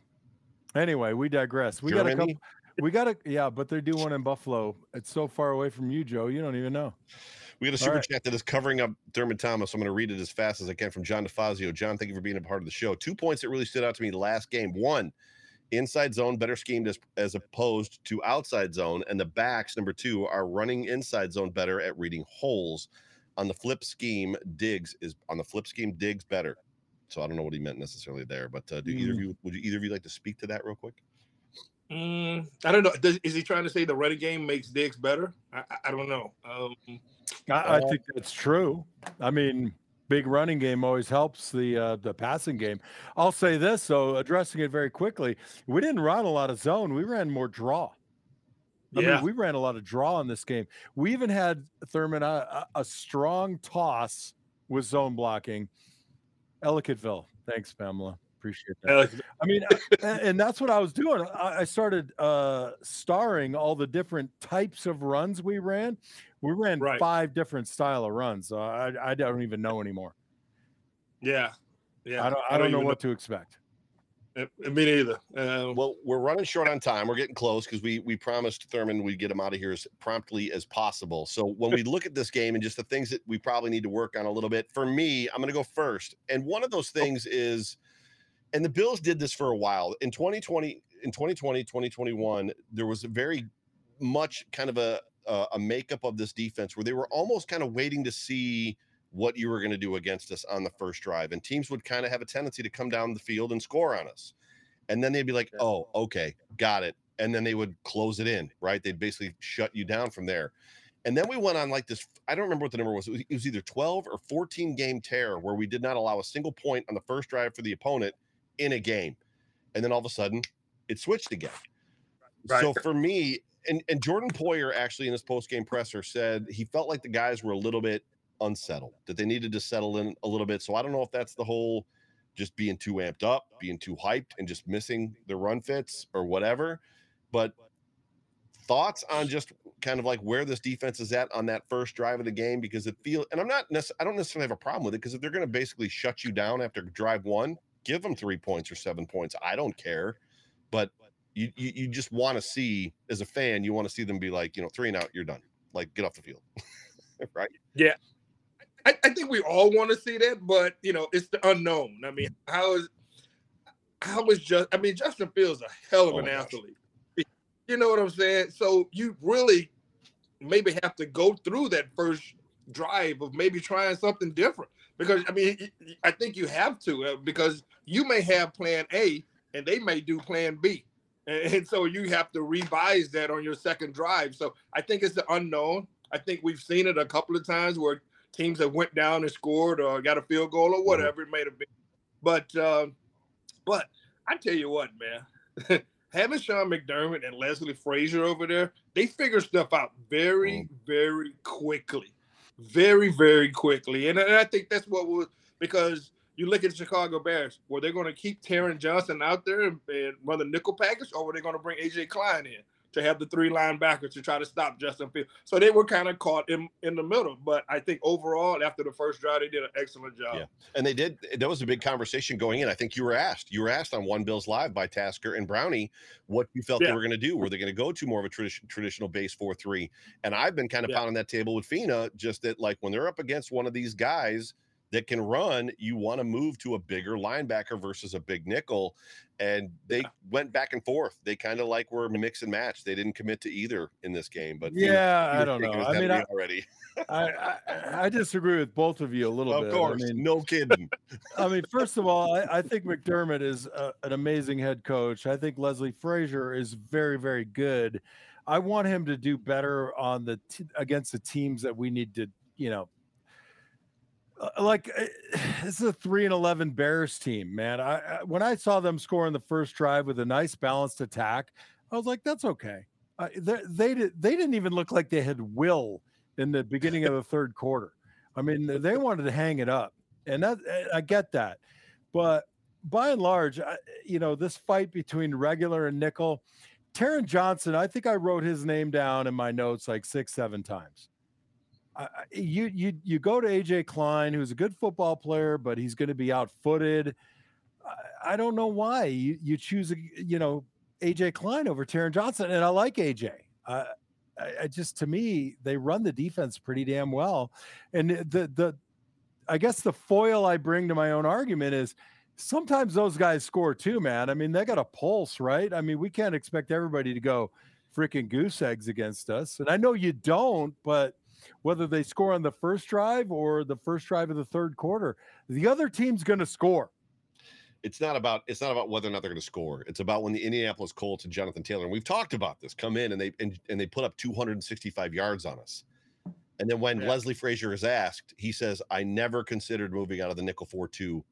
Anyway, we digress. We got a couple. We got a yeah, but they do one in Buffalo. It's so far away from you, Joe. You don't even know. We got a super right. chat that is covering up Thurman Thomas. I'm going to read it as fast as I can from John DeFazio. John, thank you for being a part of the show. Two points that really stood out to me last game. One, inside zone better schemed as, as opposed to outside zone, and the backs number two are running inside zone better at reading holes. On the flip scheme, Diggs is on the flip scheme. Diggs better. So I don't know what he meant necessarily there, but uh, do either of you would you, either of you like to speak to that real quick? Mm, I don't know. Does, is he trying to say the running game makes Diggs better? I, I, I don't know. Um, I, I Uh, think that's true. I mean, big running game always helps the uh, the passing game. I'll say this though, addressing it very quickly, we didn't run a lot of zone. We ran more draw. I Yeah. mean, we ran a lot of draw in this game. We even had Thurman a, a, a strong toss with zone blocking. Ellicottville, thanks, Pamela. Appreciate that. <laughs> I mean, and that's what I was doing. I I started uh, starring all the different types of runs we ran. We ran Right. five different style of runs. So I, I don't even know anymore. yeah, yeah. I don't. I don't know even what to expect. Uh, Me neither. Um, Well, we're running short on time. We're getting close because we we promised Thurman we'd get him out of here as promptly as possible. So when we look at this game and just the things that we probably need to work on a little bit, for me, I'm going to go first. And one of those things is, and the Bills did this for a while in 2020, in 2020, 2021, there was a very much kind of a, a makeup of this defense where they were almost kind of waiting to see what you were going to do against us on the first drive. And teams would kind of have a tendency to come down the field and score on us. And then they'd be like, oh, okay, got it. And then they would close it in, right? They'd basically shut you down from there. And then we went on like this. I don't remember what the number was. It was, it was either 12 or 14 game tear where we did not allow a single point on the first drive for the opponent in a game. And then all of a sudden it switched again. Right. So for me, and, and Jordan Poyer actually in his post game presser said he felt like the guys were a little bit unsettled, that they needed to settle in a little bit. So I don't know if that's the whole just being too amped up, being too hyped, and just missing the run fits or whatever. But thoughts on just kind of like where this defense is at on that first drive of the game because it feels and I'm not necess- I don't necessarily have a problem with it because if they're going to basically shut you down after drive one, give them three points or seven points. I don't care, but you you, you just want to see as a fan, you want to see them be like you know three and out, you're done, like get off the field, <laughs> right? I, I think we all want to see that, but you know, it's the unknown. I mean, how is how is just? I mean, Justin Fields a hell of Oh an my gosh. athlete. You know what I'm saying? So you really maybe have to go through that first drive of maybe trying something different because I mean, I think you have to uh, because you may have Plan A and they may do Plan B. <laughs> And so you have to revise that on your second drive. So I think it's the unknown. I think we've seen it a couple of times where teams that went down and scored or got a field goal or whatever it may have been. But um, but I tell you what, man, <laughs> having Sean McDermott and Leslie Frazier over there, they figure stuff out very, very quickly, very, very quickly. And, and I think that's what was because you look at the Chicago Bears, were they going to keep Taron Johnson out there and, and run the nickel package, or were they going to bring AJ Klein in? To have the three linebackers to try to stop Justin Fields. So they were kind of caught in, in the middle. But I think overall, after the first drive, they did an excellent job. Yeah. And they did. That was a big conversation going in. I think you were asked. You were asked on One Bills Live by Tasker and Brownie what you felt they were going to do. Were they going to go to more of a tradition, traditional base four three? And I've been kind of Yeah. pounding that table with Fina, just that like when they're up against one of these guys, that can run, you want to move to a bigger linebacker versus a big nickel. And they went back and forth. They kind of like were mix and match. They didn't commit to either in this game. But Yeah, you I don't know. I mean, I, already. I, I I disagree with both of you a little Of bit. course, I mean, no kidding. <laughs> I mean, first of all, I, I think McDermott is a, an amazing head coach. I think Leslie Frazier is very, very good. I want him to do better on the t- against the teams that we need to, you know, like uh, <sighs> this is a three and eleven Bears team, man. I, I when I saw them score in the first drive with a nice balanced attack, I was like, that's okay. Uh, they, they did they didn't even look like they had will in the beginning of the third quarter. I mean, they wanted to hang it up, and that I get that, but by and large, I, you know, this fight between regular and nickel, Taron Johnson, I think I wrote his name down in my notes like six, seven times. You you you go to AJ Klein, who's a good football player, but he's going to be outfooted. I, I don't know why you you choose you know AJ Klein over Taron Johnson, and I like AJ. Uh, I, I just to me they run the defense pretty damn well, and the the I guess the foil I bring to my own argument is sometimes those guys score too, man. I mean, they got a pulse, right? I mean, we can't expect everybody to go freaking goose eggs against us. And I know you don't, but whether they score on the first drive or the first drive of the third quarter, the other team's going to score. it's not about it's not about whether or not they're going to score. It's about when the Indianapolis Colts and Jonathan Taylor, and we've talked about this, come in and they and, and they put up 265 yards on us. And then when Yeah. Leslie Frazier is asked, he says, I never considered moving out of the nickel 4-2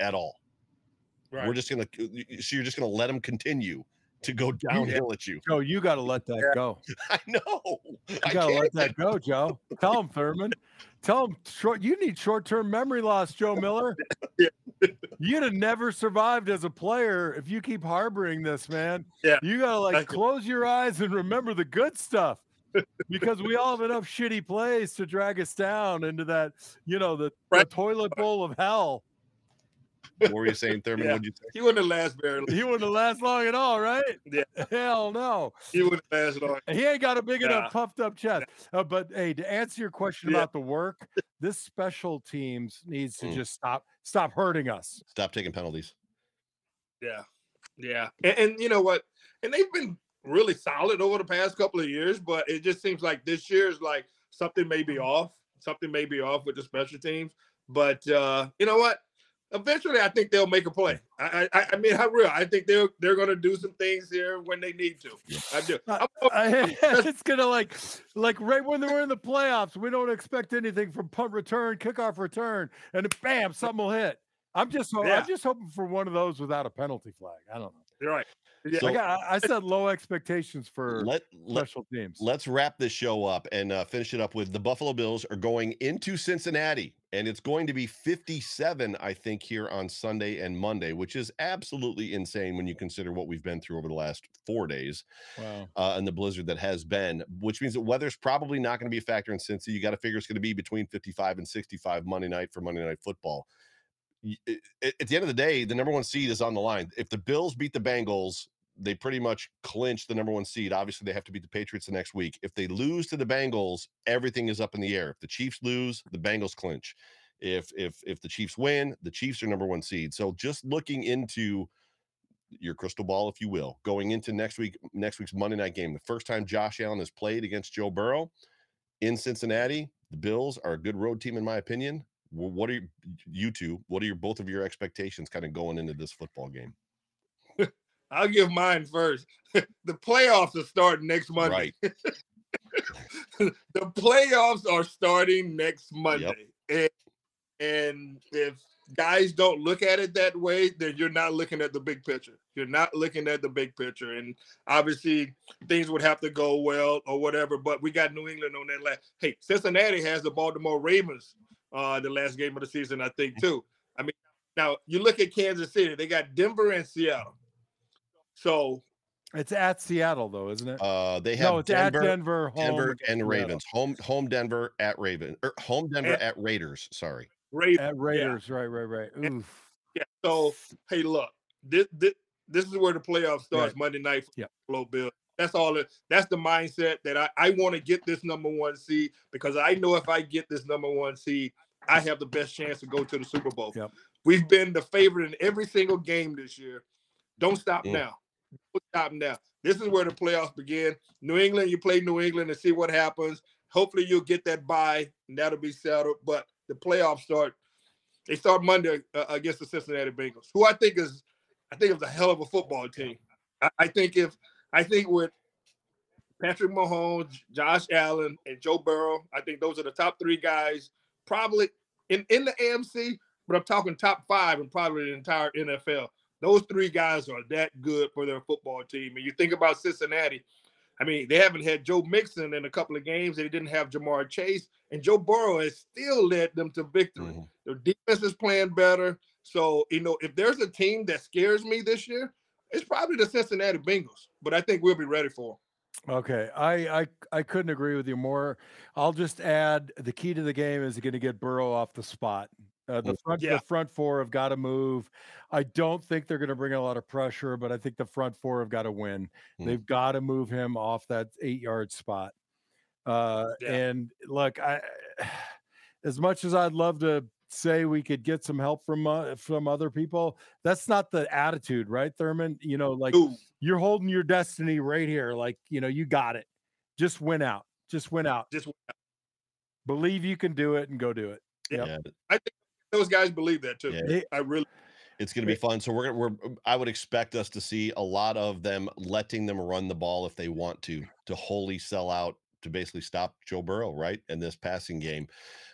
at all. Right. We're just gonna so you're just gonna let them continue to go <laughs> downhill at you. Joe, you got to let that go. <laughs> I know. You I got to let that go, Joe. <laughs> Tell him, Thurman. Tell him short. You need short-term memory loss, Joe Miller. Yeah. You'd have never survived as a player if you keep harboring this, man. Yeah. You gotta like close your eyes and remember the good stuff. because we all have enough shitty plays to drag us down into that, you know, the, the toilet bowl of hell. What were you saying, <laughs> Thurman? Yeah. What'd you say? He wouldn't have last very long. He wouldn't have last long at all, right? <laughs> Yeah. <laughs> Hell no. He wouldn't last long. He ain't got a big Yeah. enough puffed up chest. Uh, but hey, to answer your question Yeah. about the work, this special teams needs to Mm. just stop stop hurting us. Stop taking penalties. Yeah, yeah, and, and you know what? And they've been really solid over the past couple of years, but it just seems like this year is like something may be off. Something may be off with the special teams. But uh, you know what? Eventually, I think they'll make a play. I, I, I mean, I'm real. I think they're they're going to do some things here when they need to. I do. Uh, I'm hoping- <laughs> I, it's gonna like like right when we're in the playoffs, we don't expect anything from punt return, kickoff return, and bam, something will hit. I'm just Yeah. I'm just hoping for one of those without a penalty flag. I don't know. You're right. Yeah, So- I, got, I set low expectations for Let let special teams. let's wrap this show up and uh, finish it up with the Buffalo Bills are going into Cincinnati, and it's going to be 57, I think, here on Sunday and Monday, which is absolutely insane when you consider what we've been through over the last four days wow. uh, and the blizzard that has been. Which means that weather's probably not going to be a factor in Cincy. You got to figure it's going to be between 55 and 65 Monday night for Monday Night Football. At the end of the day, the number one seed is on the line. If the Bills beat the Bengals, they pretty much clinch the number one seed. Obviously, they have to beat the Patriots the next week. If they lose to the Bengals, everything is up in the air. If the Chiefs lose, the Bengals clinch. If if if the Chiefs win, the Chiefs are number one seed. So just looking into your crystal ball, if you will, going into next week, next week's Monday night game, the first time Josh Allen has played against Joe Burrow in Cincinnati. The Bills are a good road team, in my opinion. Wh- What are you, you two? What are your both of your expectations kind of going into this football game? <laughs> I'll give mine first. <laughs> the playoffs are starting next Monday. Right. <laughs> the playoffs are starting next Monday. And, and if guys don't look at it that way, then you're not looking at the big picture. You're not looking at the big picture. And obviously things would have to go well or whatever. But we got New England on that last. Hey, Cincinnati has the Baltimore Ravens uh the last game of the season, I think, too. I mean, now you look at Kansas City, they got Denver and Seattle. So It's at Seattle though, isn't it? Uh, they have no, it's Denver, at Denver, home Denver and Ravens. Home home Denver at Raven or home Denver And- at Raiders. Sorry. Ravens. At Raiders, right, right, right. Yeah. Oof. Yeah. So hey, look, this this this is where the playoff starts Right. Monday night for Yeah. Buffalo Bill. That's all. It, that's the mindset that I I want to get this number one seed because I know if I get this number one seed, I have the best chance to go to the Super Bowl. Yep. We've been the favorite in every single game this year. Don't stop Mm. now. Don't stop now. This is where the playoffs begin. New England, you play New England and see what happens. Hopefully, you'll get that bye, and that'll be settled. But the playoffs start. They start Monday uh, against the Cincinnati Bengals, who I think is, I think is a hell of a football team. I, I think if I think with Patrick Mahomes, Josh Allen, and Joe Burrow, I think those are the top three guys, probably in in the AFC. But I'm talking top five and probably the entire NFL. Those three guys are that good for their football team. And you think about Cincinnati, I mean, they haven't had Joe Mixon in a couple of games. They didn't have Ja'Marr Chase, and Joe Burrow has still led them to victory. Mhm. Their defense is playing better. So, you know, if there's a team that scares me this year, it's probably the Cincinnati Bengals. But I think we'll be ready for them. Okay, I, I I couldn't agree with you more. I'll just add the key to the game is going to get Burrow off the spot. Uh, the Mm, front yeah. the front four have got to move. I don't think they're going to bring a lot of pressure, but I think the front four have got to win. Mm. They've got to move him off that eight yard spot. Uh, Yeah. And look, I <sighs> as much as I'd love to say we could get some help from uh, from other people, that's not the attitude, right, Thurman? You know, like Dude, you're holding your destiny right here. Like, you know, you got it. Just win out. Just win out. just Believe you can do it and go do it. Yep. Yeah, I think those guys believe that too. Yeah. I really it's going to be fun. So we're gonna we're I would expect us to see a lot of them letting them run the ball if they want to to wholly sell out to basically stop Joe Burrow right in this passing game.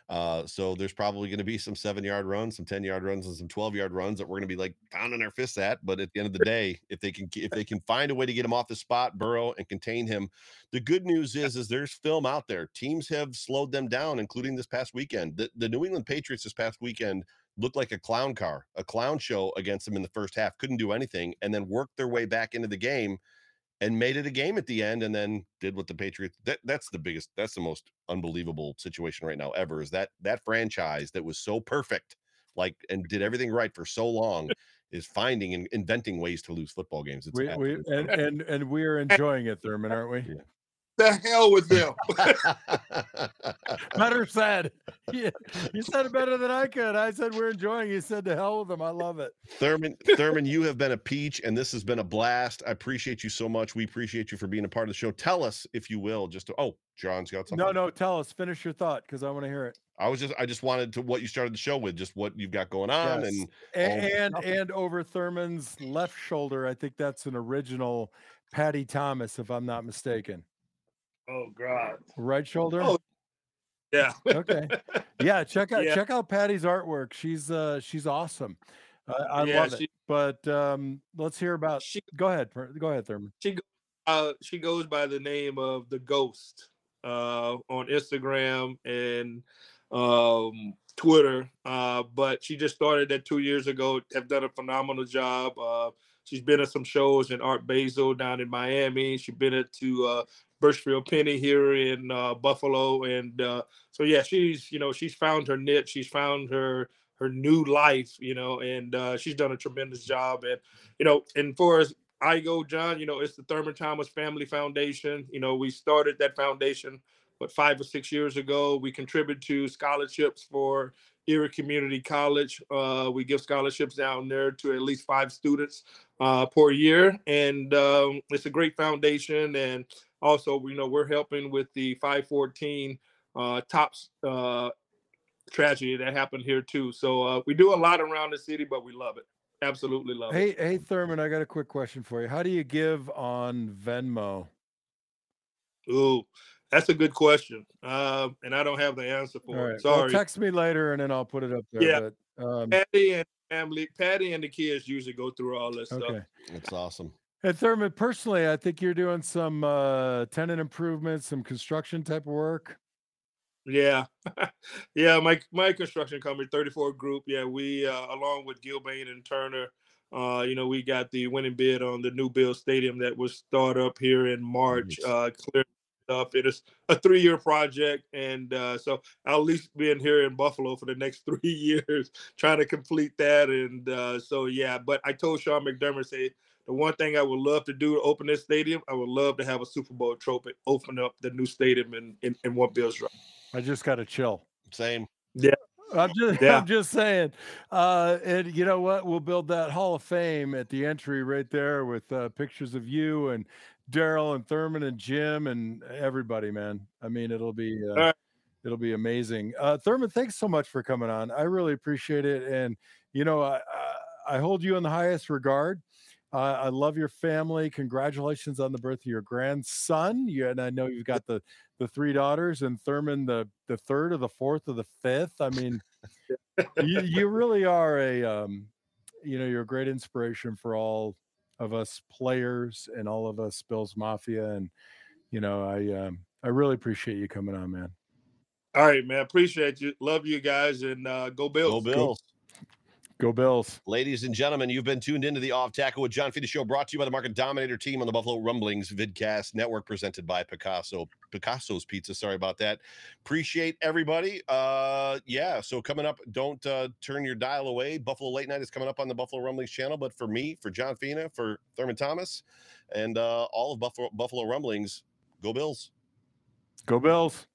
Uh, so there's probably going to be some seven yard runs, some ten yard runs, and some twelve yard runs that we're going to be like pounding our fists at. But at the end of the day, if they can if they can find a way to get him off the spot, Burrow, and contain him, the good news is is there's film out there. Teams have slowed them down, including this past weekend. The, the New England Patriots this past weekend looked like a clown car, a clown show against them in the first half, couldn't do anything, and then worked their way back into the game and made it a game at the end and then did what the Patriots that that's the biggest that's the most unbelievable situation right now ever is that that franchise that was so perfect like and did everything right for so long is finding and inventing ways to lose football games. It's We, we and, and and we are <laughs> enjoying it, Thurman, aren't we? Yeah. The hell with them. <laughs> Better said. Yeah, you said it better than I could. I said we're enjoying. You said to hell with them. I love it. Thurman, Thurman, you have been a peach, and this has been a blast. I appreciate you so much. We appreciate you for being a part of the show. Tell us, if you will, just to, oh, John's got something. No, no. Tell us. Finish your thought because I want to hear it. I was just, I just wanted to what you started the show with, just what you've got going on, Yes. and And and, and over Thurman's left shoulder, I think that's an original Patty Thomas, if I'm not mistaken. Oh God. Right shoulder. Oh, Yeah. <laughs> okay. Yeah, check out Yeah. check out Patty's artwork. She's uh she's awesome. I, I Yeah, love it. But um let's hear about. She Go ahead. Go ahead, Thurman. She uh she goes by the name of the Ghost uh on Instagram and um Twitter. Uh but she just started that two years ago, have done a phenomenal job. Uh she's been at some shows in Art Basel down in Miami. She's been at to uh Burchfield Penney here in uh Buffalo. And uh so yeah, she's you know, she's found her niche, she's found her her new life, you know, and uh she's done a tremendous job. And you know, and for as I go, John, you know, it's the Thurman Thomas Family Foundation. You know, we started that foundation, what, five or six years ago. We contribute to scholarships for Erie Community College. Uh, we give scholarships down there to at least five students uh, per year. And um, it's a great foundation. And also, you know, we're helping with the 514 uh, tops uh, tragedy that happened here, too. So uh, we do a lot around the city, but we love it. Absolutely love it. Hey, hey, Thurman, I got a quick question for you. How do you give on Venmo? Ooh, that's a good question. Um, and I don't have the answer for right. it. Well, Sorry. text me later and then I'll put it up there. Yeah. But, um, Patty and family, Patty and the kids usually go through all this okay. stuff. it's awesome. And Thurman, personally, I think you're doing some uh, tenant improvements, some construction type of work. Yeah. <laughs> yeah, my my construction company, 34 Group. Yeah, we uh, along with Gilbane and Turner, uh, you know, we got the winning bid on the new Bill Stadium that was start up here in March. Nice. Uh clear up. It is a three-year project, and uh, so I'll at least be in here in Buffalo for the next <laughs> three years trying to complete that. And uh, so yeah, but I told Sean McDermott say the one thing I would love to do to open this stadium, I would love to have a Super Bowl trophy open up the new stadium in in, in One Bills Drive. I just got to chill. Same. Yeah. I'm just, <laughs> Yeah. I'm just saying. Uh, and you know what? We'll build that Hall of Fame at the entry right there with uh, pictures of you and Darryl and Thurman and Jim and everybody, man. I mean, it'll be uh, right. it'll be amazing. Uh, Thurman, thanks so much for coming on. I really appreciate it, and you know, I I, I hold you in the highest regard. Uh, I love your family. Congratulations on the birth of your grandson. You, and I know you've got the the three daughters, and Thurman the the third or the fourth or the fifth. I mean, <laughs> you, you really are a um, you know you're a great inspiration for all of us players and all of us Bills Mafia, and you know I um, I really appreciate you coming on, man. All right, man. Appreciate you. Love you guys, and uh, go Bills. Go Bills. Go Bills. Ladies and gentlemen, you've been tuned into the Off Tackle with John Fina Show, brought to you by the Market Dominator team on the Buffalo Rumblings Vidcast Network, presented by Picasso. Picasso's Pizza. Sorry about that. Appreciate everybody. Uh, yeah. So coming up, don't uh, turn your dial away. Buffalo Late Night is coming up on the Buffalo Rumblings channel. But for me, for John Fina, for Thurman Thomas, and uh, all of Buffalo Buffalo Rumblings, go Bills. Go Bills.